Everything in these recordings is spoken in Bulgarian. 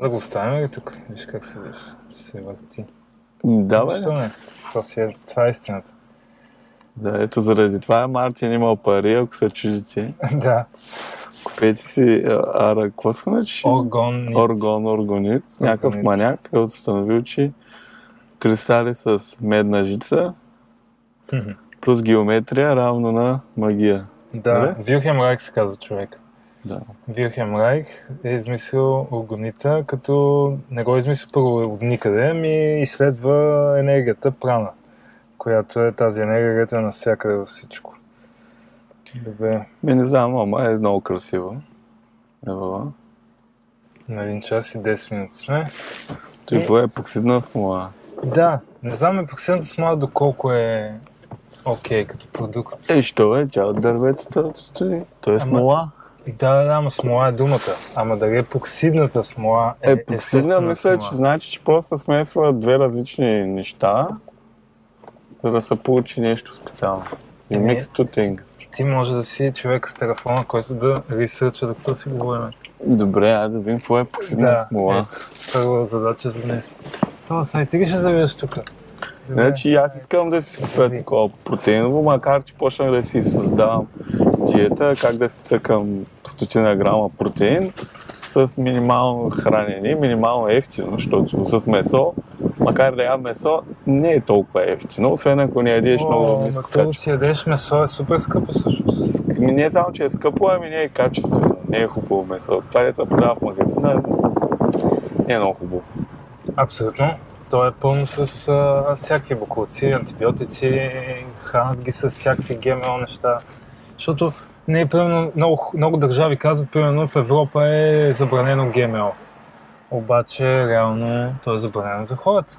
Да го оставим ли тук? Виж как се виж. Ще се върти. Да, бе. Защо не? Това, си е, това е истината. Да, ето заради това Мартин имал пари, ако са чуждите. да. Купете си ара, какво се нарича? Орган. Орган, органит. Някакъв маняк е установил, че кристали с медна жица плюс геометрия равно на магия. Да, Нали? Вилхем Райх се казва човек. Да. Вилхем Райх е измислил органита, като не го е измислил първо от никъде, ми изследва енергията прана, която е тази енергия, която е навсякъде във всичко. Добре, Ми не знам, ама е много красиво. Ева. на един час и 10 минути сме. Това е епоксидна смола. Да, не знам епоксидната смола доколко е окей като продукт. Е, що е? Тя от дърветата стои. То е Ама- смола. Да, да, ама смола е думата. Ама дали епоксидната смола е Епоксидна мисля, смола? че значи, че просто смесва две различни неща, за да се получи нещо специално. И Еми, mix two things. Ти може да си човек с телефона, който да ресърча докато си говорим. Добре, айде да видим какво е епоксидна смола. ето, първа задача за днес. Това сайт, ти ли ще завиеш тук? Добре. Значи аз искам да си купя такова протеиново, макар че почнах да си създавам диета, как да си цъкам стотина грама протеин с минимално хранене, минимално ефтино, защото с месо, макар да ям месо, не е толкова ефтино, освен ако не ядеш О, много ниско качество. си ядеш месо е супер скъпо всъщност. Не само, че е скъпо, ами не е качествено, не е хубаво месо. Това се продава в магазина, не е много хубаво. Абсолютно. То е пълно с а, всякакви буклуци, антибиотици, хранат ги с всякакви ГМО неща. Защото не е примерно, много, много държави казват, примерно в Европа е забранено ГМО. Обаче реално то е забранено за хората.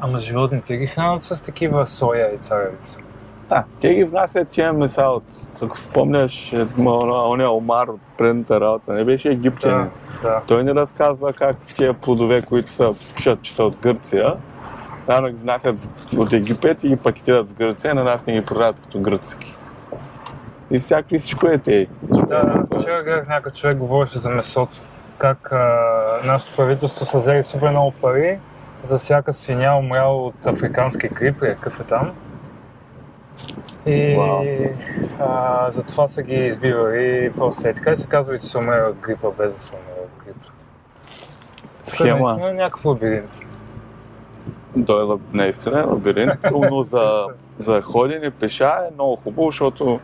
Ама животните ги хранят с такива соя и царевица. Да, те ги внасят тия меса от, ако спомняш, е, ония Омар от предната работа, не беше египтянин. Да, да. Той ни разказва как тия плодове, които са, пишат, че са от Гърция, рано ги внасят от Египет и ги пакетират в Гърция, на нас не ги продават като гръцки. И всякакви всичко е те. Да, вчера гледах някакъв човек говореше за месото. Как а, нашето правителство са взели супер много пари за всяка свиня умряла от африкански грип, какъв е там. И а, затова са ги избивали просто е така и се казва, че са умрели от грипа, без да са умрели от грип. Това е Схема. наистина някакъв лабиринт. Той е наистина е лабиринт, но за, за ходене пеша е много хубаво, защото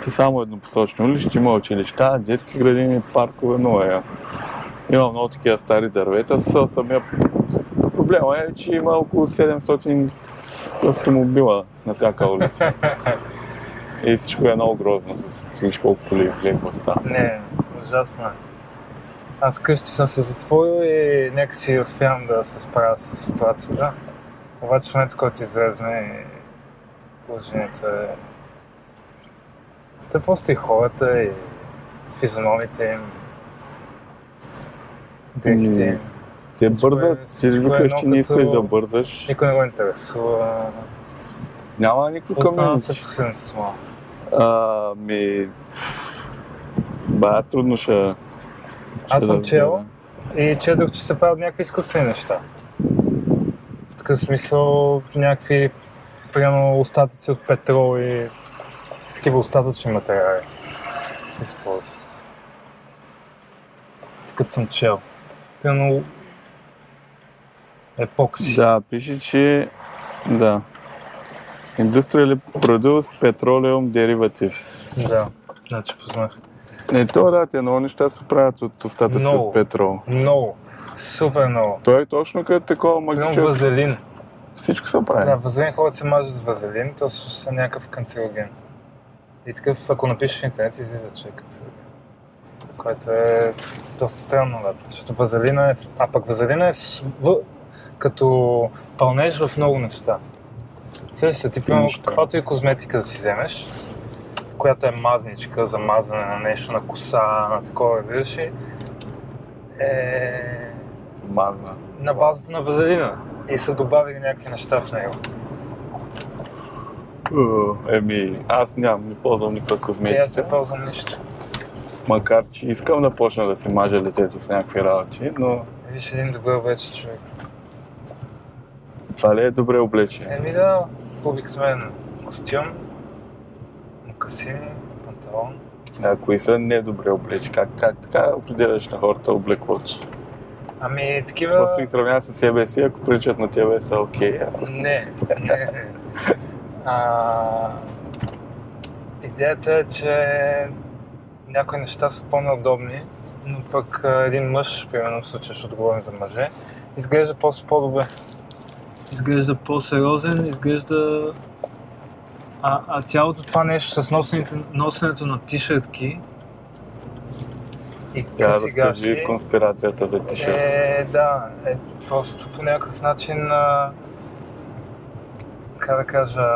са само еднопосочни улици, има училища, детски градини, паркове, много е. Има много такива стари дървета с самия... Проблема е, че има около 700 автомобила на всяка улица. И всичко е много грозно с всичко колко коли гледай какво става. Не, ужасно е. Аз къщи съм се затворил и някакси успявам да се справя с ситуацията. Обаче в момента, който излезне, положението е... Те просто и хората, и физиономите им, дрехите им. Те бързат, ти викаш, че не искаш да бързаш. Никой не го интересува. Няма никой към с последната смола? А, ми... Ба, трудно ще... Аз съм чел и четох, че се правят някакви изкуствени неща. В такъв смисъл някакви, примерно, остатъци от петрол и такива остатъчни материали се използват. Такът съм чел. Примерно, епокси. Да, пише, че... Да. Industrially produced petroleum derivatives. да. Значи познах. Не, то да, те много неща се правят от остатъци Много. от петрол. Много. Супер много. Той е точно като такова Примерно магическо. вазелин. Всичко се прави. Да, вазелин хората се мажат с вазелин, то също е някакъв канцероген. И такъв, ако напишеш в интернет, излиза, че е канцероген. Което е доста странно, да. Защото вазелина е... А пък вазелина е. Като пълнеш в много неща. Сещаш се, ти примерно, каквато и козметика да си вземеш, която е мазничка за мазане на нещо, на коса, на такова, разбираш ли, е Мазна. на базата на вазелина. И са добавили някакви неща в него. Еми, аз нямам, не ползвам никаква И аз козметика. не ползвам нищо. Макар, че искам да почна да си мажа лицето с някакви работи, но Виж един добър облечен човек. Това ли е добре облечение? Еми да, обикновен костюм, мукасини, панталон. А кои са недобре облечи? Как, как така определяш на хората облеклото? Ами такива... Просто ги сравняваш с себе си, ако приличат на тебе са окей. Ако... Не, не. А, идеята е, че някои неща са по-неудобни, но пък един мъж, примерно в случая ще отговорим за мъже, изглежда по- по-добре. Изглежда по-сериозен, изглежда... А, а цялото това нещо с носенето, носенето на тишъртки и къси скажи гащи, конспирацията за тишърт. е, да, е просто по някакъв начин, а, как да кажа,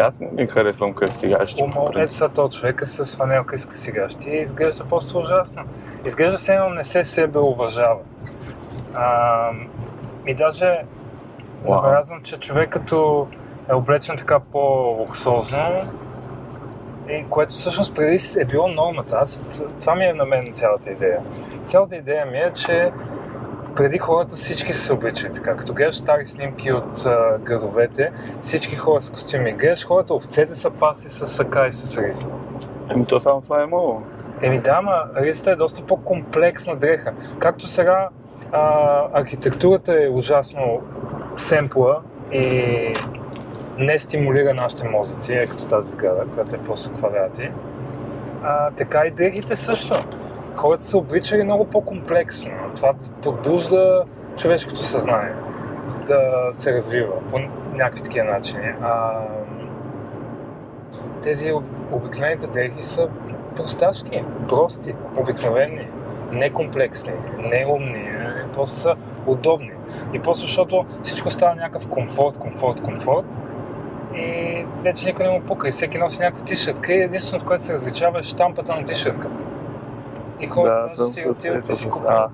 Аз не ги харесвам къстигащи. умол, ето са то човека с фанелка и с късигащи изглежда просто ужасно. Изглежда се едно не се себе уважава. А, и даже забелязвам, че човек като е облечен така по-луксозно, и което всъщност преди е било нормата. Аз, това ми е на мен цялата идея. Цялата идея ми е, че преди хората всички са се обличали така. Като гледаш стари снимки от а, градовете, всички хора с костюми. Гледаш хората, овцете са паси с сака и с ризи. Еми то само това е имало. Еми да, ама ризата е доста по-комплексна дреха. Както сега а, архитектурата е ужасно семпла и не стимулира нашите мозъци, е като тази сграда, която е просто квадрати. А, така и дрехите също. Хората са обличали много по-комплексно. Това подбужда човешкото съзнание да се развива по някакви такива начини. А, тези об- обикновените дрехи са просташки, прости, обикновени, некомплексни, неумни, просто са удобни. И просто защото всичко става някакъв комфорт, комфорт, комфорт и вече никой не му пука и всеки носи някаква тишъртка и единственото, което се различава е штампата на тишъртката. И хората Да, си отиват и си купуват.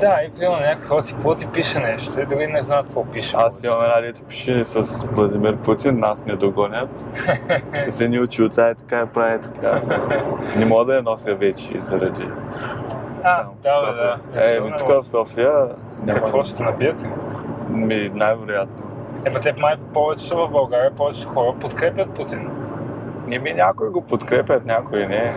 Да, и примерно някакви хора си какво ти пише нещо и дори не знаят какво пише. аз имам една дето пише с Владимир Путин, нас не догонят. С едни очи отца е така и прави така. Не мога да я нося вече заради А, да, защото- да. Е, ми тук в София. Какво ще набиете? Ми, най-вероятно. Ема те май повечето в България, повечето хора подкрепят Путин. Не ми някои го подкрепят, някои не.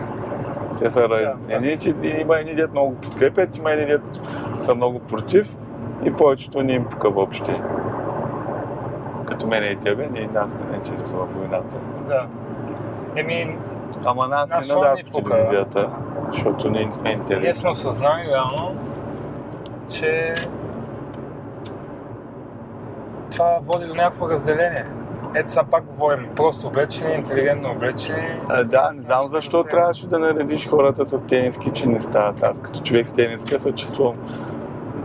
Все са. Да. едни, че има едни дет много го подкрепят, има едни дет са много против и повечето не им пука въобще. Като мене и тебе, ние нас не интересува войната. Да. Еми, Ама нас Нас не надават по телевизията, защото не сме ние интересни. сме осъзнали реално, че това води до някакво разделение. Ето сега пак говорим просто облечени, интелигентно облечени. А, да, не знам защо трябваше да наредиш хората с тениски, че не стават. Аз като човек с тениска се чувствам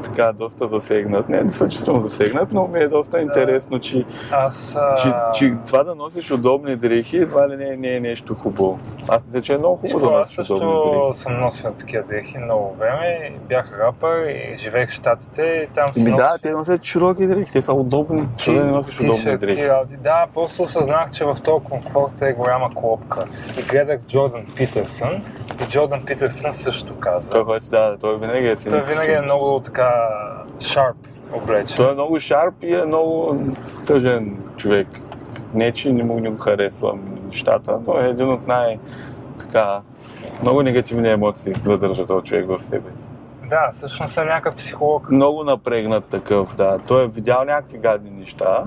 така доста засегнат. Не, не се чувствам засегнат, но ми е доста интересно, че, Аз... А... че, че това да носиш удобни дрехи едва ли не, не е нещо хубаво. Аз мисля, че е много хубаво да Аз носиш удобни също дрехи. съм носил такива дрехи много време. Бях рапър и живеех в Штатите и там си Ми носих да, те носят широки дрехи, те са удобни. Защо да не носиш удобни дрехи? Да, просто осъзнах, че в този комфорт е голяма клопка. И гледах Джордан Питърсън и Джордан Питърсън също каза. Той ходи, да, той винаги е си Той на винаги е много така шарп облечен. Той е много шарп и е много тъжен човек. Не, че не му не го харесвам нещата, но е един от най- така, много негативни емоции се задържа този човек в себе си. Да, всъщност е някакъв психолог. Много напрегнат такъв, да. Той е видял някакви гадни неща,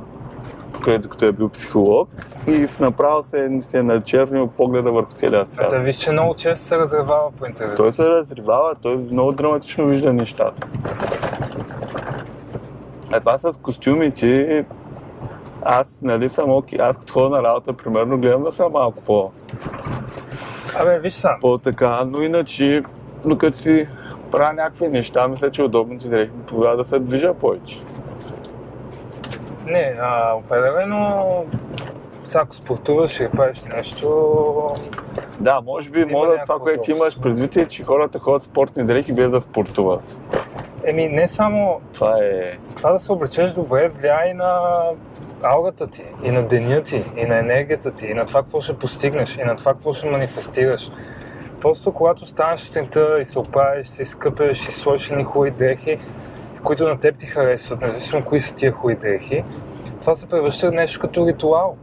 покрай докато е бил психолог и с направо се, се е начернил погледа върху целия свят. Да, виж, че много често се разревава по интернет. Той се разривава, той много драматично вижда нещата. А това с костюмите, аз нали съм окей, аз като ходя на работа, примерно, гледам да съм малко по, Абе, виж сам. по-така, но иначе, докато си правя някакви неща, мисля, че удобните дрехи ми позволява да се движа повече. Не, а, определено, сега ако спортуваш и правиш нещо, Да, може би, може това, което имаш предвид е, че хората ходят спортни дрехи без да спортуват. Еми не само Това е... това да се облечеш добре влияе и на аурата ти, и на деня ти, и на енергията ти, и на това какво ще постигнеш, и на това какво ще манифестираш. Просто когато станеш сутринта и се оправиш, се изкъпеш и сложиш ни хубави дрехи, които на теб ти харесват, независимо кои са тия хубави дрехи, това се превръща в нещо като ритуал.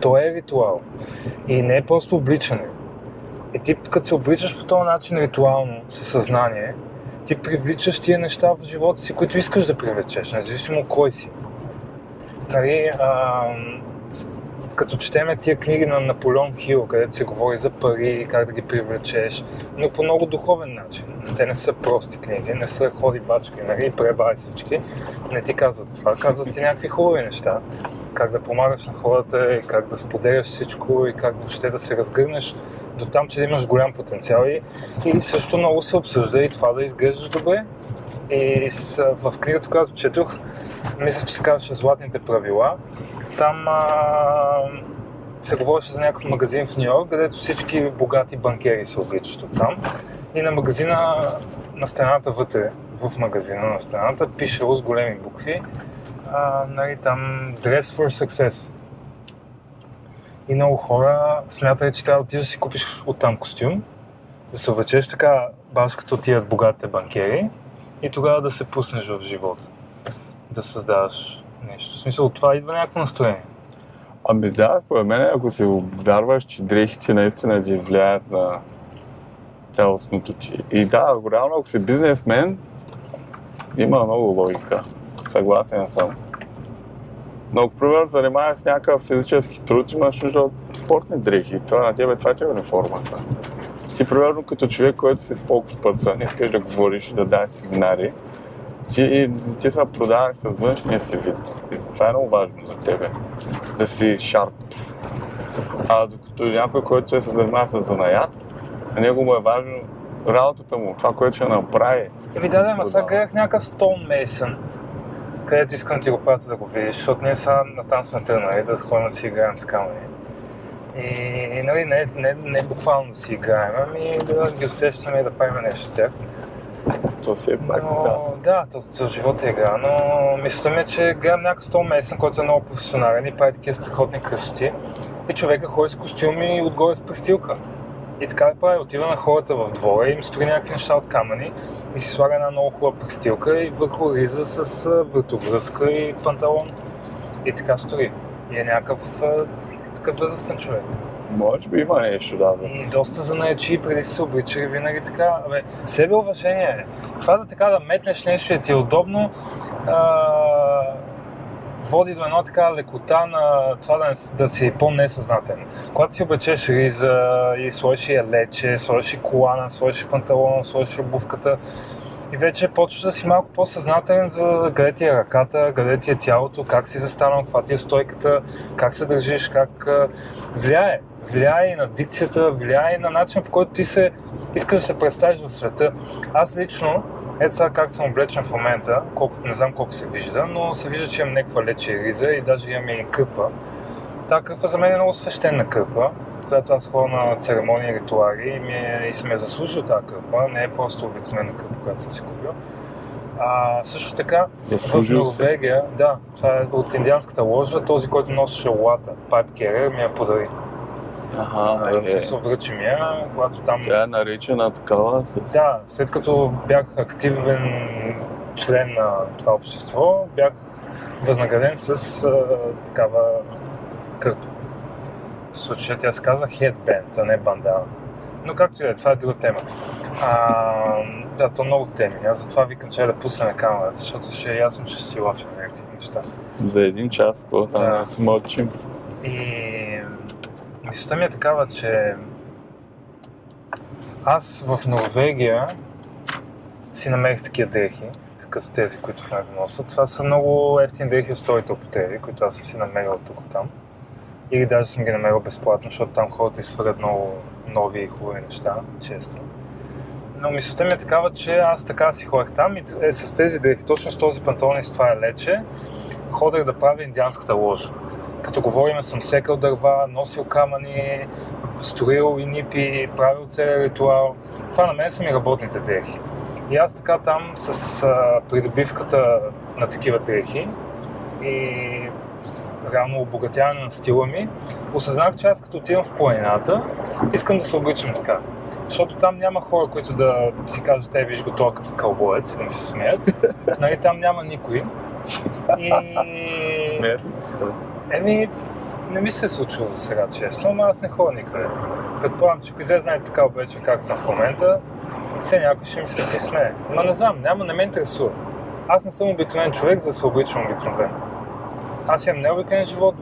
То е ритуал. И не е просто обличане. И ти, като се обличаш по този начин ритуално, със съзнание, ти привличаш тия неща в живота си, които искаш да привлечеш, независимо кой си. Нали, а, като четеме тия книги на Наполеон Хил, където се говори за пари, как да ги привлечеш, но по много духовен начин. Те не са прости книги, не са ходи бачки, нали, пребай всички. Не ти казват това, казват ти някакви хубави неща. Как да помагаш на хората, и как да споделяш всичко и как въобще да се разгърнеш до там, че имаш голям потенциал и, и също много се обсъжда и това да изглеждаш добре. И с, в книгата, която четох, мисля, че се казваше Златните правила, там а, се говореше за някакъв магазин в Нью Йорк, където всички богати банкери се обличат от там. И на магазина, на стената вътре, в магазина на стената, пише с големи букви, а, нали, там Dress for Success. И много хора смятат, че трябва да отидеш да си купиш оттам костюм, да се облечеш така, баш като тият богатите банкери и тогава да се пуснеш в живота. Да създаваш нещо. В смисъл, от това идва някакво настроение. Ами да, според мен, ако се вярваш, че дрехите наистина ти влияят на цялостното ти. И да, реално, ако си бизнесмен, има много логика. Съгласен съм. Но ако, примерно, занимаваш с някакъв физически труд, имаш нужда от спортни дрехи. Това на тебе, това ти е униформата. Ти, примерно, като човек, който си спокойспърсън, искаш да говориш и да дадеш семинари, ти, ти се продаваш с външния си вид. И това е много важно за тебе. Да си шарп. А докато някой, който се занимава с занаят, на него му е важно работата му, това, което ще направи. Еми да, да, ама сега гледах някакъв Stone Mason, където искам ти го пратя да го видиш, защото ние сега натам сме тръгнали да ходим да си играем с камъни. И, и нали, не, не, не буквално да си играем, ами да ги усещаме и да правим нещо с тях. То си е пак, но, да. Да, то, то живота е игра, но мисля ми, че гледам някакъв стол месен, който е много професионален и прави такива страхотни красоти. И човека ходи с костюми и отгоре с престилка. И така прави, отива на хората в двора им строи някакви неща от камъни и си слага една много хубава престилка и върху риза с вратовръзка и панталон. И така строи. И е някакъв такъв възрастен човек. Може би има нещо, да. да. И доста занаячи преди са се обличали винаги така. Абе, себе уважение е. Това да така да метнеш нещо и ти е удобно, а, води до една така лекота на това да, да си по-несъзнателен. Когато си облечеш риза и сложиш и лече, сложиш колана, сложиш панталона, сложиш обувката, и вече почваш да си малко по-съзнателен за къде ти е ръката, къде ти е тялото, как си застанал, каква ти е стойката, как се държиш, как влияе. Влияе и на дикцията, влияе и на начина по който ти се искаш да се представиш в света. Аз лично, ето сега как съм облечен в момента, колкото не знам колко се вижда, но се вижда, че имам някаква лече риза и даже имам и кърпа. Та кърпа за мен е много свещена кърпа която аз ходя на церемонии и ритуали и, ми е, и съм е заслужил тази кърпа, не е просто обикновена кърпа, която съм си купил. А, също така, в Норвегия, да, това е от индианската ложа, този, който носеше лата, Пайп Керер, ми я подари. Ага, е. е. се връчи ми я, когато там... Тя е наречена такава? С... Да, след като бях активен член на това общество, бях възнаграден с а, такава кърпа случая тя се казва Headband, а не бандана. Но както и да е, това е друга тема. А, да, то много теми. Аз затова викам, че е да пусна на камерата, защото ще е ясно, че ще си лафя някакви неща. За един час, какво да. да смочим. И мисълта ми е такава, че аз в Норвегия си намерих такива дрехи, като тези, които в момента носят. Това са много ефтини дрехи от вторите употреби, които аз съм си намерил тук там. Или даже съм ги намерил безплатно, защото там хората свърят много нови и хубави неща, често. Но мисълта ми е такава, че аз така си ходех там и е, с тези дрехи, точно с този панталон и с това е лече, ходех да правя индианската ложа. Като говорим, съм секал дърва, носил камъни, строил и нипи, правил целият ритуал. Това на мен са ми работните дрехи. И аз така там с а, придобивката на такива дрехи и реално обогатяване на стила ми, осъзнах, че аз като отивам в планината, искам да се обличам така. Защото там няма хора, които да си кажат, те виж го какъв кълбоец и да ми се смеят. Нали, там няма никой. И... Смеят ли? Еми, не ми се е случило за сега, честно, но аз не ходя никъде. Предполагам, че ако излезе знае така облечен как съм в момента, все някой ще ми се смее. Ма не знам, няма, не ме интересува. Аз не съм обикновен човек, за да се обличам обикновен. Аз имам необикновен живот,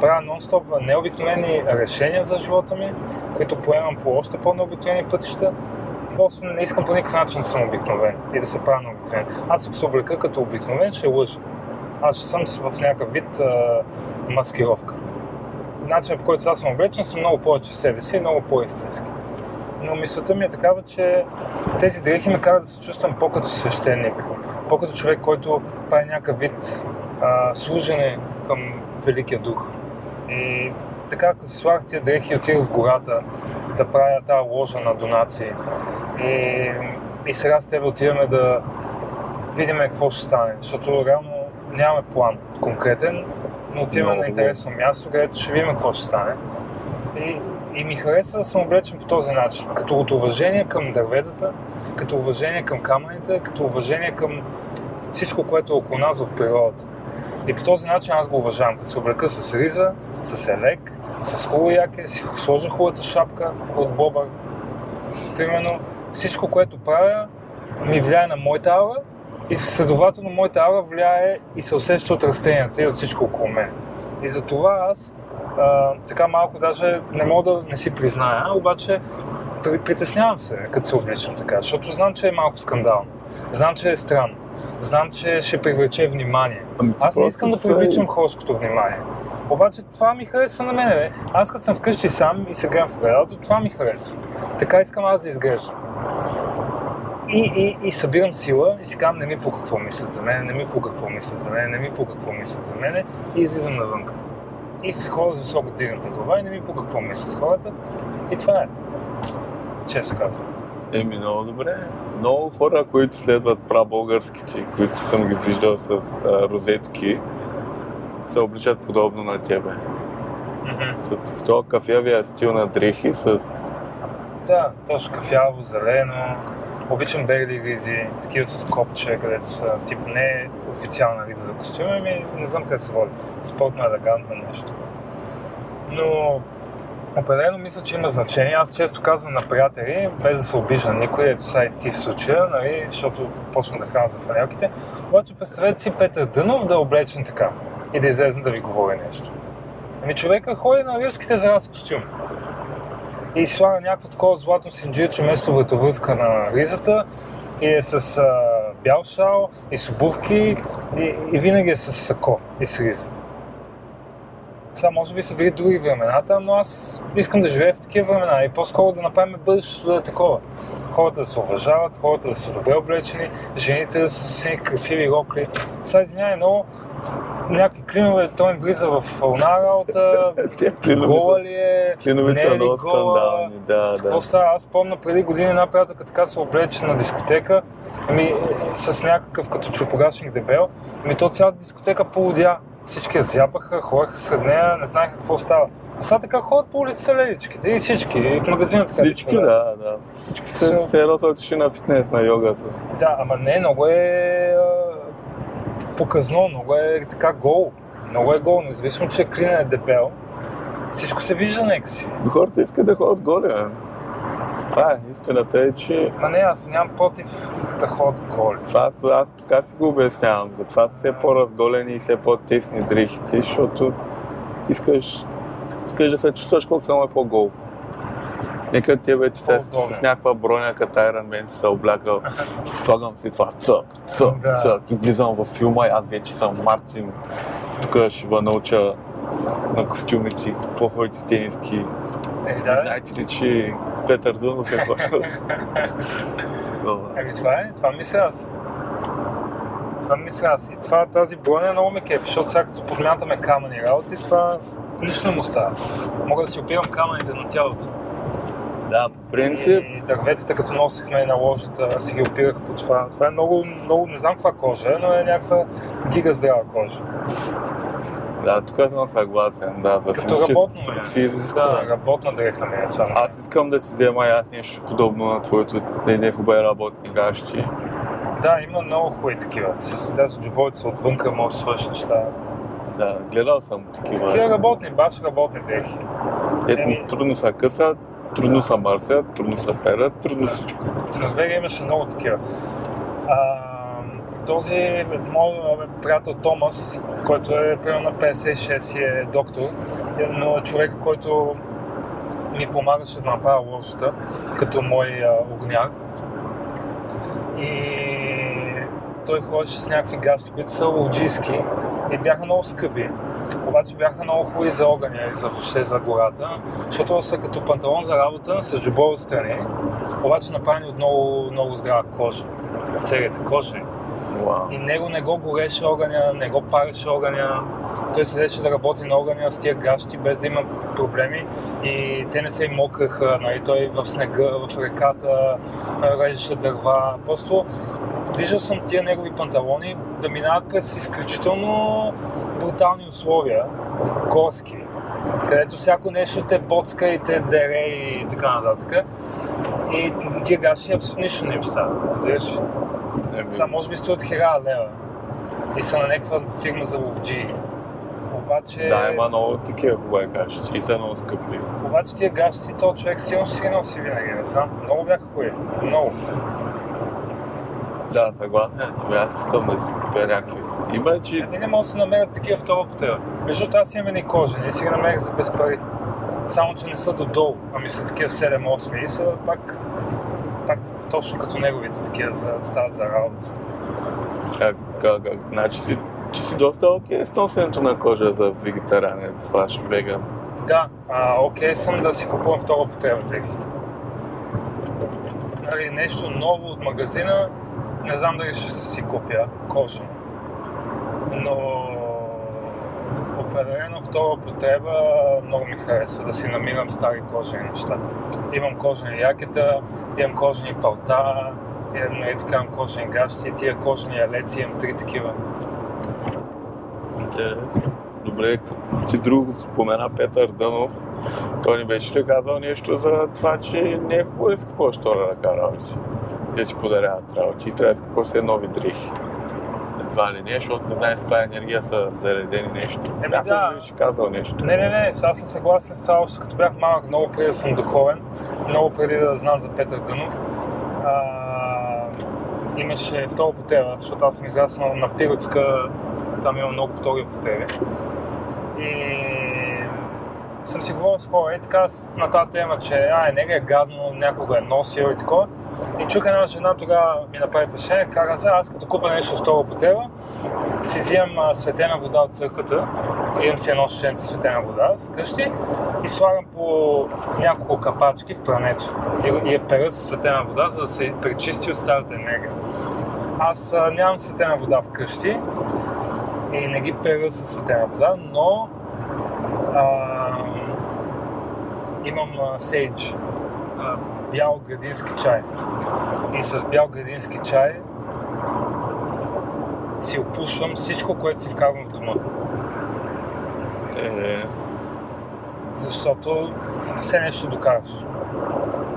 правя нон-стоп необикновени решения за живота ми, които поемам по още по-необикновени пътища. Просто не искам по никакъв начин да съм обикновен и да се правя необикновен. Аз ако се облека като обикновен, ще лъжа. Аз ще съм в някакъв вид а, маскировка. Начинът по който аз съм облечен съм много повече себе си и много по-истински. Но мисълта ми е такава, че тези дрехи ме карат да се чувствам по-като свещеник, по-като човек, който прави някакъв вид а, служене към Великия Дух. И така, ако си слагах тия дрехи и отидох в гората да правя тази ложа на донации и, и сега с теб отиваме да видим какво ще стане, защото реално нямаме план конкретен, но отиваме Много на интересно място, където ще видим какво ще стане. И, и ми харесва да съм облечен по този начин, като от уважение към дърветата, като уважение към камъните, като уважение към всичко, което е около нас в природата. И по този начин аз го уважавам, като се облека с риза, с елек, с хубаво яке, си сложа хубавата шапка от бобър. Примерно всичко, което правя, ми влияе на моята аура и следователно моята аура влияе и се усеща от растенията и от всичко около мен. И затова аз а, така малко даже не мога да не си призная, обаче при- притеснявам се, като се обличам така, защото знам, че е малко скандално. Знам, че е странно. Знам, че ще привлече внимание. Ами, Аз не искам да привличам хорското внимание. Обаче това ми харесва на мене, бе. Аз като съм вкъщи сам и се гледам в огледалото, това ми харесва. Така искам аз да изглеждам. И, и, и събирам сила и си казвам, не ми по какво мислят за мен, не ми по какво мислят за мен, не ми по какво мислят за мен и излизам навънка. И с хора с високо дигната глава и не ми по какво мислят хората. И това е. Често казвам. Еми, много добре. Много хора, които следват прабългарските, които съм ги виждал с а, розетки, се обличат подобно на тебе. С този кафявия стил на дрехи с... Да, точно кафяво, зелено. Обичам бели ризи, такива с копче, където са тип не официална риза за костюми, ами не знам как се води. Спортно елегантно нещо такова. Но определено мисля, че има значение. Аз често казвам на приятели, без да се обижда никой, ето сега и ти в случая, нали, защото почна да храна за фанелките. Обаче представете си Петър Дънов да е облечен така и да излезе да ви говори нещо. Ами човека ходи на рилските за раз костюм и слага някакво такова златно синджирче вместо вратовръзка на ризата и е с а, бял шал и с обувки и, и винаги е с сако и с риза. Сега може би са били други времената, но аз искам да живея в такива времена и по-скоро да направим бъдещето да е такова. Хората да се уважават, хората да са добре облечени, жените да са с едни красиви рокли. Сега извинявай, много някакви клинове, той им влиза в една работа, гола ли е, клинови не са е много скандални. Да, Какво да. става? Аз помня преди години една приятелка така се облече на дискотека, ами е, с някакъв като чупогашник дебел, ами то цялата дискотека полудя. Всички я зяпаха, ходеха сред нея, не знаеха какво става. А сега така ходят по улицата леличките и всички, и в магазина така. Всички, така, да, да. Всички се, Все- се едно са отишли на фитнес, на йога са. Да, ама не, много е показно, много е така гол. Много е гол, независимо, че клина е дебел. Всичко се вижда некси. Хората искат да ходят горе. Това е, истината е, че Ма не, аз нямам против да ходят голи. това, аз, аз така си го обяснявам. Затова са все по-разголени и все по-тесни дрехите, защото искаш, искаш да се чувстваш колко само е по-гол. Нека тебе, че се с, с някаква броня като Iron Man се облякал, слагам си това цък, цък, Да. цък и влизам във филма и аз вече съм Мартин. Тук ще ви науча на костюмите, с тениски. Е, да. Знаете ли, че Петър Дънов е? Еми това е, това мисля аз. Това мисля аз. И това, тази броня много ме кефи, защото сега като подмятаме камъни работи, това нищо не му става. Мога да си опирам камъните на тялото. Да, по принцип, И дърветата, като носихме на ложата, си ги опирах по това. Това е много, много, не знам каква кожа е, но е някаква гига здрава кожа. Да, тук съм съгласен, да, за Като е. си изисква. Да, работна дреха ми е това. Аз искам да си взема и аз нещо подобно на твоето, не, не хубави работни гащи. Да, има много хубави такива. С даже джобовете отвънка може да сложиш неща. Да, гледал съм такива. Такива работни, баш работни дрехи. Еми- трудно са късат, трудно са мърсят, трудно са перат, трудно Да. всичко. В Норвегия имаше много такива. А, този мой а, приятел Томас, който е примерно на 56 и е доктор, е, но е човек, който ми помагаше да направя ложата, като мой огняр. И той ходеше с някакви гащи, които са ловджийски и бяха много скъпи. Обаче бяха много хубави за огъня и за въобще за гората, защото са като панталон за работа с джобове отстрани, обаче направени от много, много здрава кожа. Целите кожи. Вау. И него не го гореше огъня, не го пареше огъня. Той седеше да работи на огъня с тия гащи, без да има проблеми. И те не се и мокреха, нали? той в снега, в реката, режеше дърва. Просто виждал съм тия негови панталони да минават през изключително брутални условия, горски, където всяко нещо те боцка и те дере и така нататък. И тия гащи абсолютно нищо не им става. Еми, Сега може би струват 1000 лева и са на някаква фирма за ловджи. Обаче, Да, има много такива хубави гащи и са много скъпи. обаче тия гащи, то човек силно ще си носи винаги, не знам. Много бяха хубави. Много. Да, съгласен съм. Аз искам да си купя някакви. Има, че Ами не могат да се намерят такива втора употреба. Между другото, аз имам едни кожени и си ги намерих за без пари. Само, че не са додолу, ами са такива 7-8 и са пак, пак точно като неговите такива за, стават за работа. как, как, как, значи си, че си доста окей с носенето на кожа за вегетарианец, слаш веган. Да, а, окей съм да си купувам втора употреба дрехи. Нали, нещо ново от магазина, не знам дали ще си купя кожа. Но определено втора употреба много ми харесва да си намирам стари кожени неща. Имам кожени якета, имам кожени палта, имам нали, така, имам кожени гащи, тия кожени алеци, имам три такива. Интересно. Добре, ти друго спомена Петър Дънов. Той ни беше ли казал нещо за това, че не е хубаво да си купуваш втора ръка работи. Те ти подаряват работи и трябва да си купуваш все нови дрехи. Едва ли не, защото не знаеш с тази енергия са заредени нещо. Еми Някой да. беше казал нещо. Не, не, не, аз съм съгласен с това, още като бях малък, много преди да съм духовен, много преди да знам за Петър Дънов. А, имаше втора употреба, защото аз съм израснал на Пиротска, там има много втори употреби. И съм си говорил с хора и така с- на тази тема, че а, не е гадно, някой го е носил и такова. И чух една жена тогава ми направи впечатление, каза, аз като купа нещо втора употреба, си взимам светена вода от църквата, имам си едно шишенце светена вода вкъщи и слагам по няколко капачки в прането и, и я пера с светена вода, за да се пречисти от старата енергия. Аз а, нямам светена вода вкъщи и не ги пера с светена вода, но а, имам а, сейдж, а, бял градински чай. И с бял градински чай си опушвам всичко, което си вкарвам в дома. Е, Защото все нещо докараш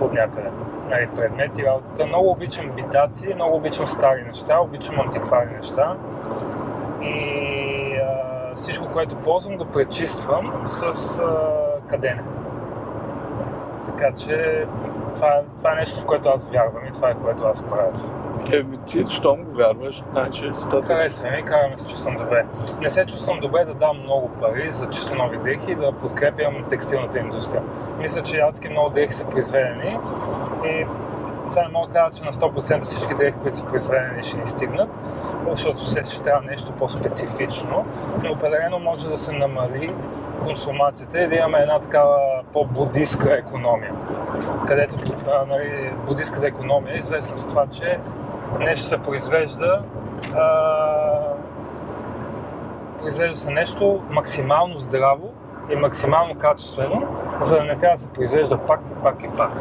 от някъде. Нали, предмети, работата. Много обичам битаци, много обичам стари неща, обичам антикварни неща. И а, всичко, което ползвам, го пречиствам с а, кадене. Така че това, това е нещо, в което аз вярвам и това е което аз правя. е, ти, щом го вярваш, значи. Харесва ми, караме се чувствам добре. Не се чувствам добре да дам много пари за чисто нови дрехи и да подкрепям текстилната индустрия. Мисля, че адски много дрехи са произведени и сега не мога да кажа, че на 100% всички дрехи, които са произведени, ще ни стигнат, защото се ще трябва нещо по-специфично, но определено може да се намали консумацията и да имаме една такава по-будистка економия, където нали, будистката економия е известна с това, че нещо се произвежда а, произвежда се нещо максимално здраво и максимално качествено, за да не трябва да се произвежда пак и пак и пак.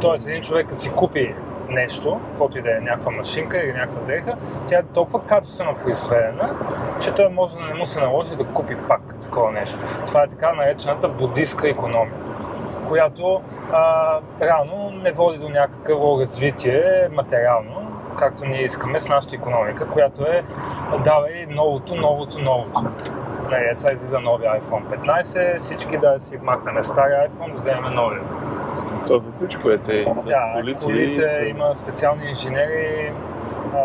Тоест, един човек, като си купи нещо, каквото и да е, някаква машинка или някаква дреха, тя е толкова качествено произведена, че той може да не му се наложи да купи пак такова нещо. Това е така наречената будистка економия която а, реално не води до някакво развитие материално, както ние искаме с нашата економика, която е давай новото, новото, новото. Нали, сега излиза нови iPhone 15, всички да си махнем стария iPhone, да вземем новия. То за всичко е те. За Да, колите, колите с- има специални инженери, а,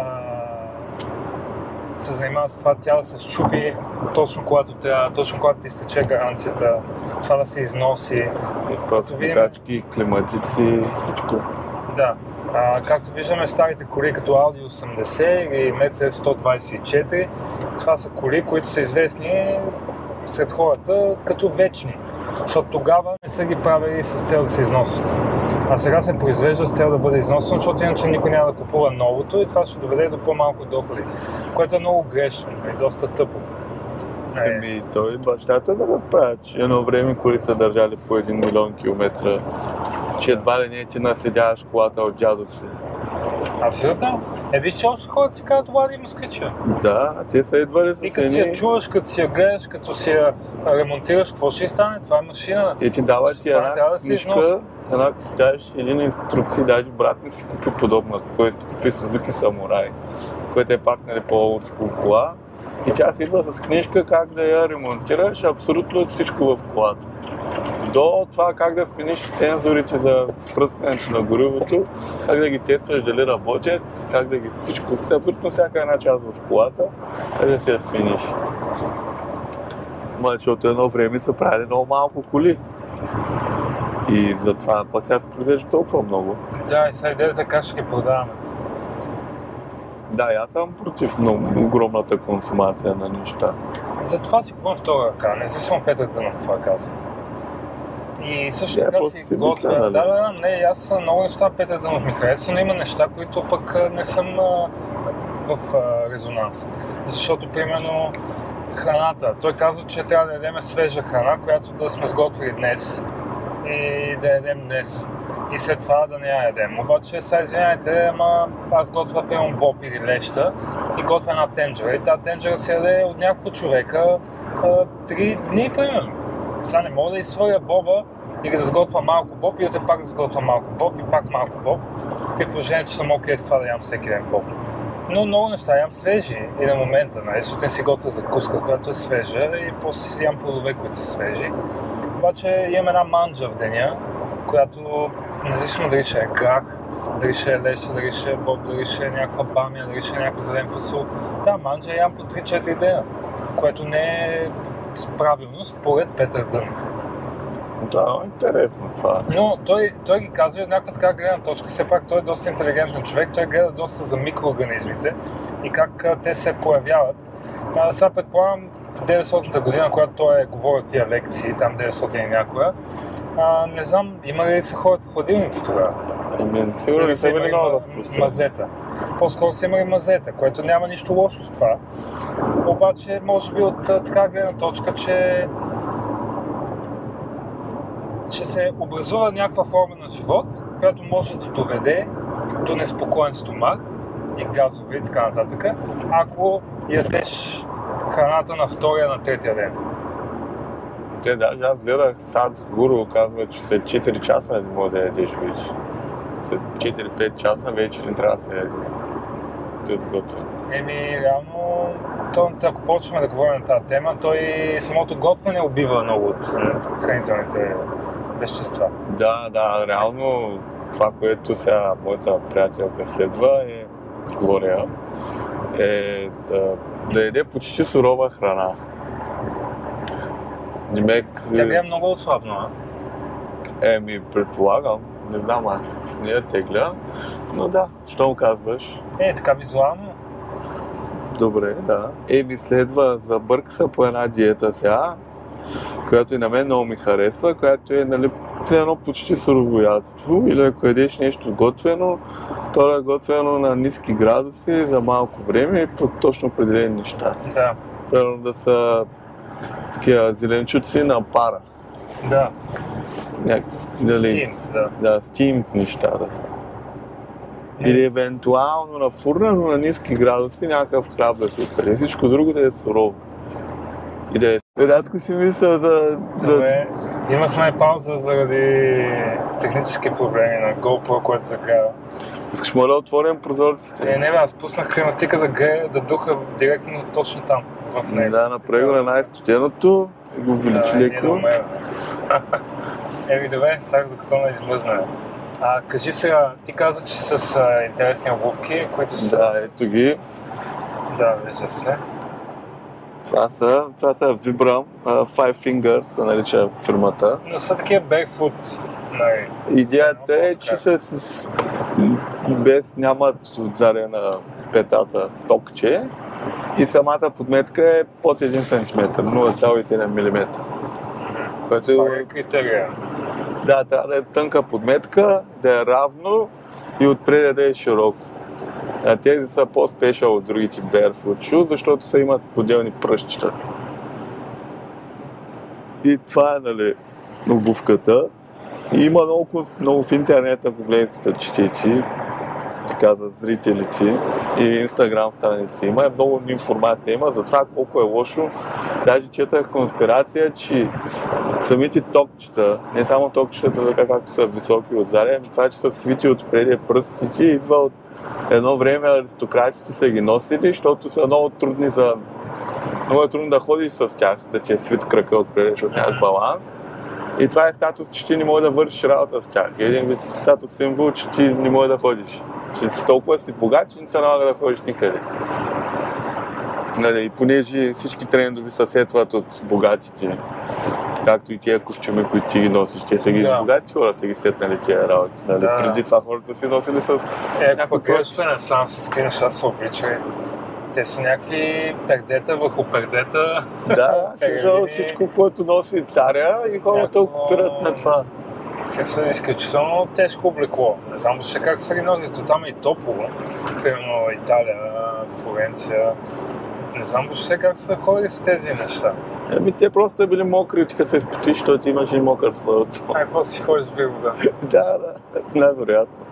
се занимават с това тя да се щупи точно когато, трябва, точно когато ти изтече гаранцията, това да се износи. Просто видим- климатици, всичко. Да. А, както виждаме, старите коли като Audi 80 или Mercedes 124, това са коли, които са известни сред хората като вечни. Защото тогава не са ги правили с цел да се износват. А сега се произвежда с цел да бъде износено, защото иначе никой няма да купува новото и това ще доведе до по-малко доходи, което е много грешно и доста тъпо. Е, Еми, той бащата да разправя, че едно време колите са държали по 1 милион километра, че едва ли не ти наследяваш колата от дядо си. абсолютно. Е, виж, че още хората си казват, Влади москвича. Да, те са идвали с И като си я чуваш, като си я гледаш, като си я ремонтираш, какво ще стане? Това е машина. Те ти дават ти Това една трябва да книжка, една ти даваш един инструкции, даже брат ми си купи подобна, той си купи Suzuki Samurai, което е пак нали, по-олдскул кола. И тя си идва с книжка как да я ремонтираш, абсолютно всичко в колата. До това как да смениш сензорите за спръскането на горивото, как да ги тестваш дали работят, как да ги всичко, абсолютно всяка една част в колата, как да си я смениш. Ма, защото едно време са правили много малко коли. И затова пък сега се произвежда толкова много. Да, и сега идеята е как ще ги продаваме. Да, и аз съм против много огромната консумация на неща. Затова си купувам втора ръка, независимо Петър Дънов какво каза. И също Да, така си си готвя. мисля, Да, нали? да, да, не, аз много неща Петър Дънов ми харесва, но има неща, които пък не съм а, в а, резонанс. Защото, примерно, храната. Той казва, че трябва да ядем свежа храна, която да сме сготвили днес и да ядем днес. И след това да не я ядем. Обаче, сега извиняйте, ама аз готвя примерно боб или леща и готвя една тенджера. И тази тенджера се яде от няколко човека три дни, примерно. Сега не мога да изсвъря боба и да сготвя малко боб и утре пак да сготвя малко боб и пак малко боб. При положение, че съм окей с това да ям всеки ден боб. Но много неща ям свежи и на момента. Нали? Сутрин си готвя закуска, която е свежа и после си ям плодове, които са свежи. Обаче имам една манджа в деня, която независимо дали ще е грах, дали ще е леща, дали ще е боб, дали ще е някаква бамия, дали ще е някакъв зелен фасул. Тази манджа ям по 3-4 дена, което не е правилно според Петър Дънов. Да, интересно това. Но той, той ги казва от някаква така гледна точка. Все пак той е доста интелигентен човек. Той гледа доста за микроорганизмите и как а, те се появяват. А, сега предполагам, 900-та година, когато той е говорил тия лекции, там 900 и някоя, а, не знам, има ли са хората хладилници тогава? Еми, сигурно не са били много мазета. По-скоро са имали мазета, което няма нищо лошо в това. Обаче, може би от така гледна точка, че че се образува някаква форма на живот, която може да доведе до неспокоен стомах и газове и така нататък, ако ядеш храната на втория, на третия ден. Те даже аз гледах Сад Гуру, казва, че след 4 часа не може да ядеш вече. След 4-5 часа вече не трябва да се яде. То е сготвено. Еми, реално, то, ако почваме да говорим на тази тема, той самото готвене убива много от хранителните вещества. Да, да, реално това, което сега моята приятелка следва е, говоря, е да, да яде почти сурова храна. Демек, Тя гледа много отслабно, а? еми, предполагам, не знам аз с нея тегля, но да, що му казваш? Е, така визуално. Добре, да. Еми следва, забърка се по една диета сега, която и на мен много ми харесва, която е, нали, все едно почти суровоядство или ако ядеш нещо готвено, то е готвено на ниски градуси за малко време и по точно определени неща. Да, Примерно да са такива зеленчуци на пара. да. Няк... Дали, Steamed, да. да, стимт неща да са. Или евентуално на фурна, но на ниски градуси някакъв хляб да се. Всичко друго да е сурово. И да е... Рядко си мисля за... за... Добре, имахме пауза заради технически проблеми на GoPro, което загрява. Искаш му да отворим прозорците? Е, не, бе, аз пуснах климатика да грее, да духа директно точно там, в него. Да, направи го на най-студеното и го увеличи Да, ние леко. Еми, добре, сега докато не измъзна. А, кажи сега, ти каза, че с а, интересни обувки, които са... Да, ето ги. да вижда се. Това са, това са Vibram, uh, Five Fingers се нарича фирмата. Но са такива barefoot, нали? Идеята е, че са с... без нямат отзаде на петата токче и самата подметка е под 1 см, 0,7 мм. Което е, е критерия. да, трябва да е тънка подметка, да е равно и отпред да е широко. А тези са по-спешъл от другите barefoot shoe, защото са имат поделни пръщчета. И това е, нали, обувката. И има много, много в интернет, ако влезете да четете, така за зрителите и инстаграм страници. Има много информация. Има за това колко е лошо. Даже четах конспирация, че самите токчета, не само токчетата, така както са високи отзади, ами това, че са свити отпреди пръстите, идва от едно време аристократите са ги носили, защото са много трудни за... Много е трудно да ходиш с тях, да ти е свит кръка отпреди, защото нямаш баланс. И това е статус, че ти не можеш да вършиш работа с тях. Един вид статус символ, че ти не можеш да ходиш. Че си толкова си богат, че не се налага да ходиш никъде. Нали, понеже всички трендови се сетват от богатите, както и тия костюми, които ти ги носиш, те са ги Да. богати хора, са ги сетнали тия работи. Нали? Да. Преди това хората са си носили с Е, пък гледаш в с неща са обличали. Те са някакви пердета върху пердета. Да, смисъл, Пелерини. всичко, което носи царя и хората Някакво- окупират на това. Са изключително тежко облекло. Не знам въобще как са. То там е и топло. Примерно Италия, Флоренция. Не знам въобще как са ходили с тези неща. Еми, те просто са били мокри, като се изпотиш, защото имаш и мокър слънце. Ай, после си ходиш в вода. да, да, най-вероятно.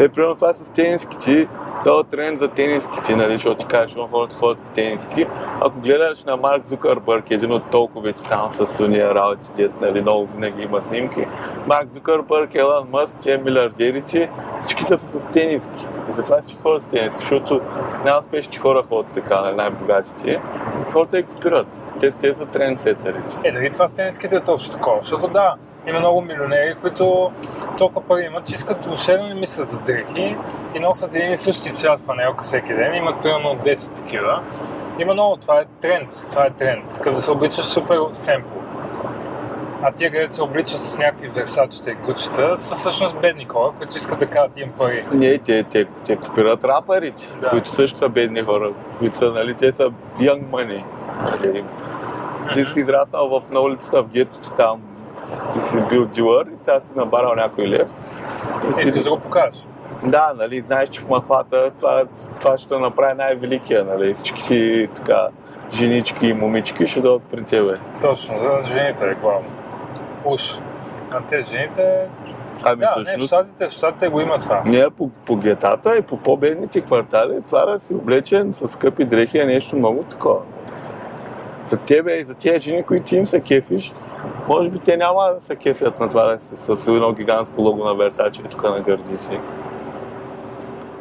Е, примерно това с тениските, този тренд за тениските, нали, защото ти кажеш, че хората ходят с тениски. Ако гледаш на Марк Зукърбърг, един от толковите там с уния работи, дет, нали, много винаги има снимки. Марк Зукърбърг, Елън Мъск, тия милиардерите, всичките са с тениски. И затова всички ходят с тениски, защото най-успешните хора ходят така, нали, най-богатите. Хората ги копират. Те, те са трендсетърите. Е, дали това с тениските е точно такова? Защото да, има много милионери, които толкова пари имат, че искат въобще да не мислят за дрехи и носят един и същи цвят панелка всеки ден. Имат примерно 10 такива. Има много, това е тренд, това е тренд. Като да се обличаш супер семпл. А тия, където се обличат с някакви версачета и гучета, са всъщност бедни хора, които искат да кажат им пари. Не, те, те, те копират рапърите, Да. които също са бедни хора, които са, нали, те са young money. Нали. Ти си израснал в, на улицата в гетото там, си си бил дилър и сега си набарал някой лев. И си, Искаш да го покажеш. да, нали, знаеш, че в махвата това, това ще направи най-великия, нали, всички така женички и момички ще дойдат при тебе. Точно, за жените е главно. Уж. А те жените... Ами Да, не, в всъщност, щатите, в щатите го има това. ние по, по гетата и по по-бедните квартали, това да си облечен с скъпи дрехи е нещо много такова. За тебе и за тези жени, които им се кефиш, може би те няма да се кефят на това да си с едно гигантско лого на Versace тук на гърди си.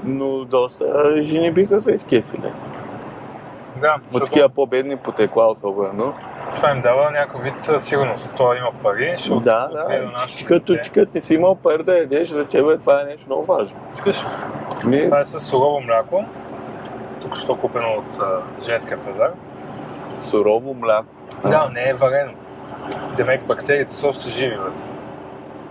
Но доста жени биха се изкефили. Да, От защото такива по-бедни потекла особено. това им дава някакъв вид а, сигурност. Той има пари, ще Да, да. Ти като, ти като не си имал пари да ядеш, за тебе това е нещо много важно. Искаш? Ми, Това е с сурово мляко, тук що купено от а, женския пазар. сурово мляко. Да, не е варено. Демек бактериите са още живи вътре.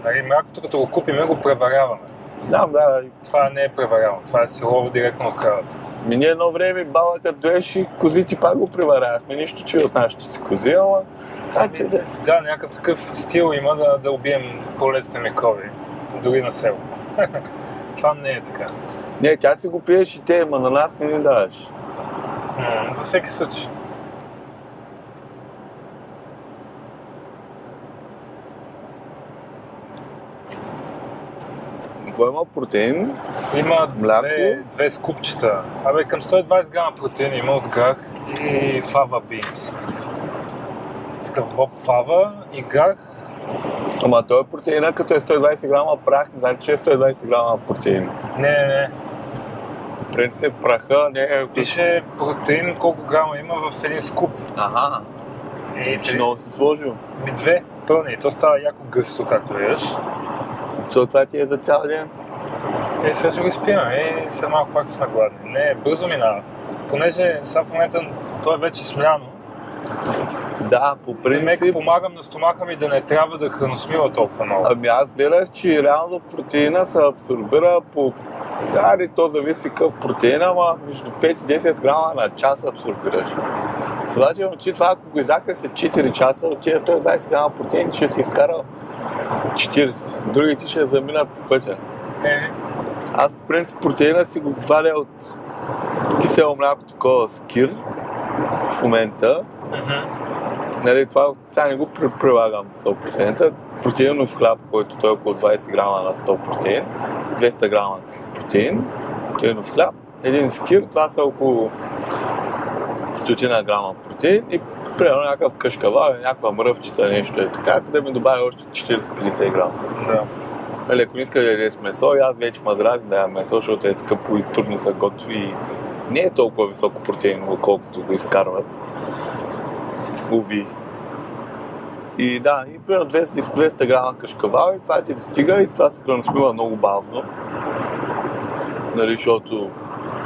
Нали, млякото като го купиме, го преваряваме. Знам, да, Това не е преварявано, това е сурово директно от кравата. Ми ние едно време баба като доеше козите пак го преварявахме. Нищо, че от нашите си кози, ама как ти да е? Да, някакъв такъв стил има да, да убием полезните микроби, дори на село. това не е така. Не, тя си го пиеш и те, ама на нас не ни даваш. М, за всеки случай. Какво има протеин? Има Мляко? две, две скупчета. Абе, към 120 грама протеин има от грах и фава бинс. Такъв боб фава и грах. Ама той е протеина, като е 120 грама прах, не значи, че е 120 грама протеин. Не, не, не. Принцип праха не е... Пише протеин колко грама има в един скуп. Аха, И че много си сложил. ми две пълни. То става яко гъсто, както виждаш. Това ти е за цял ден. Е, сега ще го изпием. Е, сега малко пак сме гладни. Не, бързо минава. Понеже сега в момента то е вече смляно. Да, по Принцип... принцип. помагам на стомаха ми да не трябва да храносмила толкова много. Ами аз гледах, че реално протеина се абсорбира по... Дали, то зависи какъв протеин, ама между 5 и 10 грама на час абсорбираш. Следователно, ти това, ако го изяка след 4 часа, от тези 120 грама протеин, ще си изкарал 40. Другите ще заминат по пътя. Е, Аз по принцип протеина си го валя от кисело мляко, такова скир в момента. мгм. Нали, това сега не го при- прилагам 100%. Протеинов хляб, който той е около 20 грама на 100 протеин, 200 грама протеин, протеинов хляб, един скир, това са около 100 грама протеин и примерно някакъв кашкавал някаква мръвчица, нещо е така, да ми добавя още 40-50 грама. да. Нали, ако не иска да ядеш месо, и аз вече дразни да ям месо, защото е скъпо и трудно се готви и не е толкова високо протеиново, колкото го изкарват. Уви. И да, и примерно 200, 200 грама кашкавал и това ти стига и с това се храносмила много бавно. Нали, защото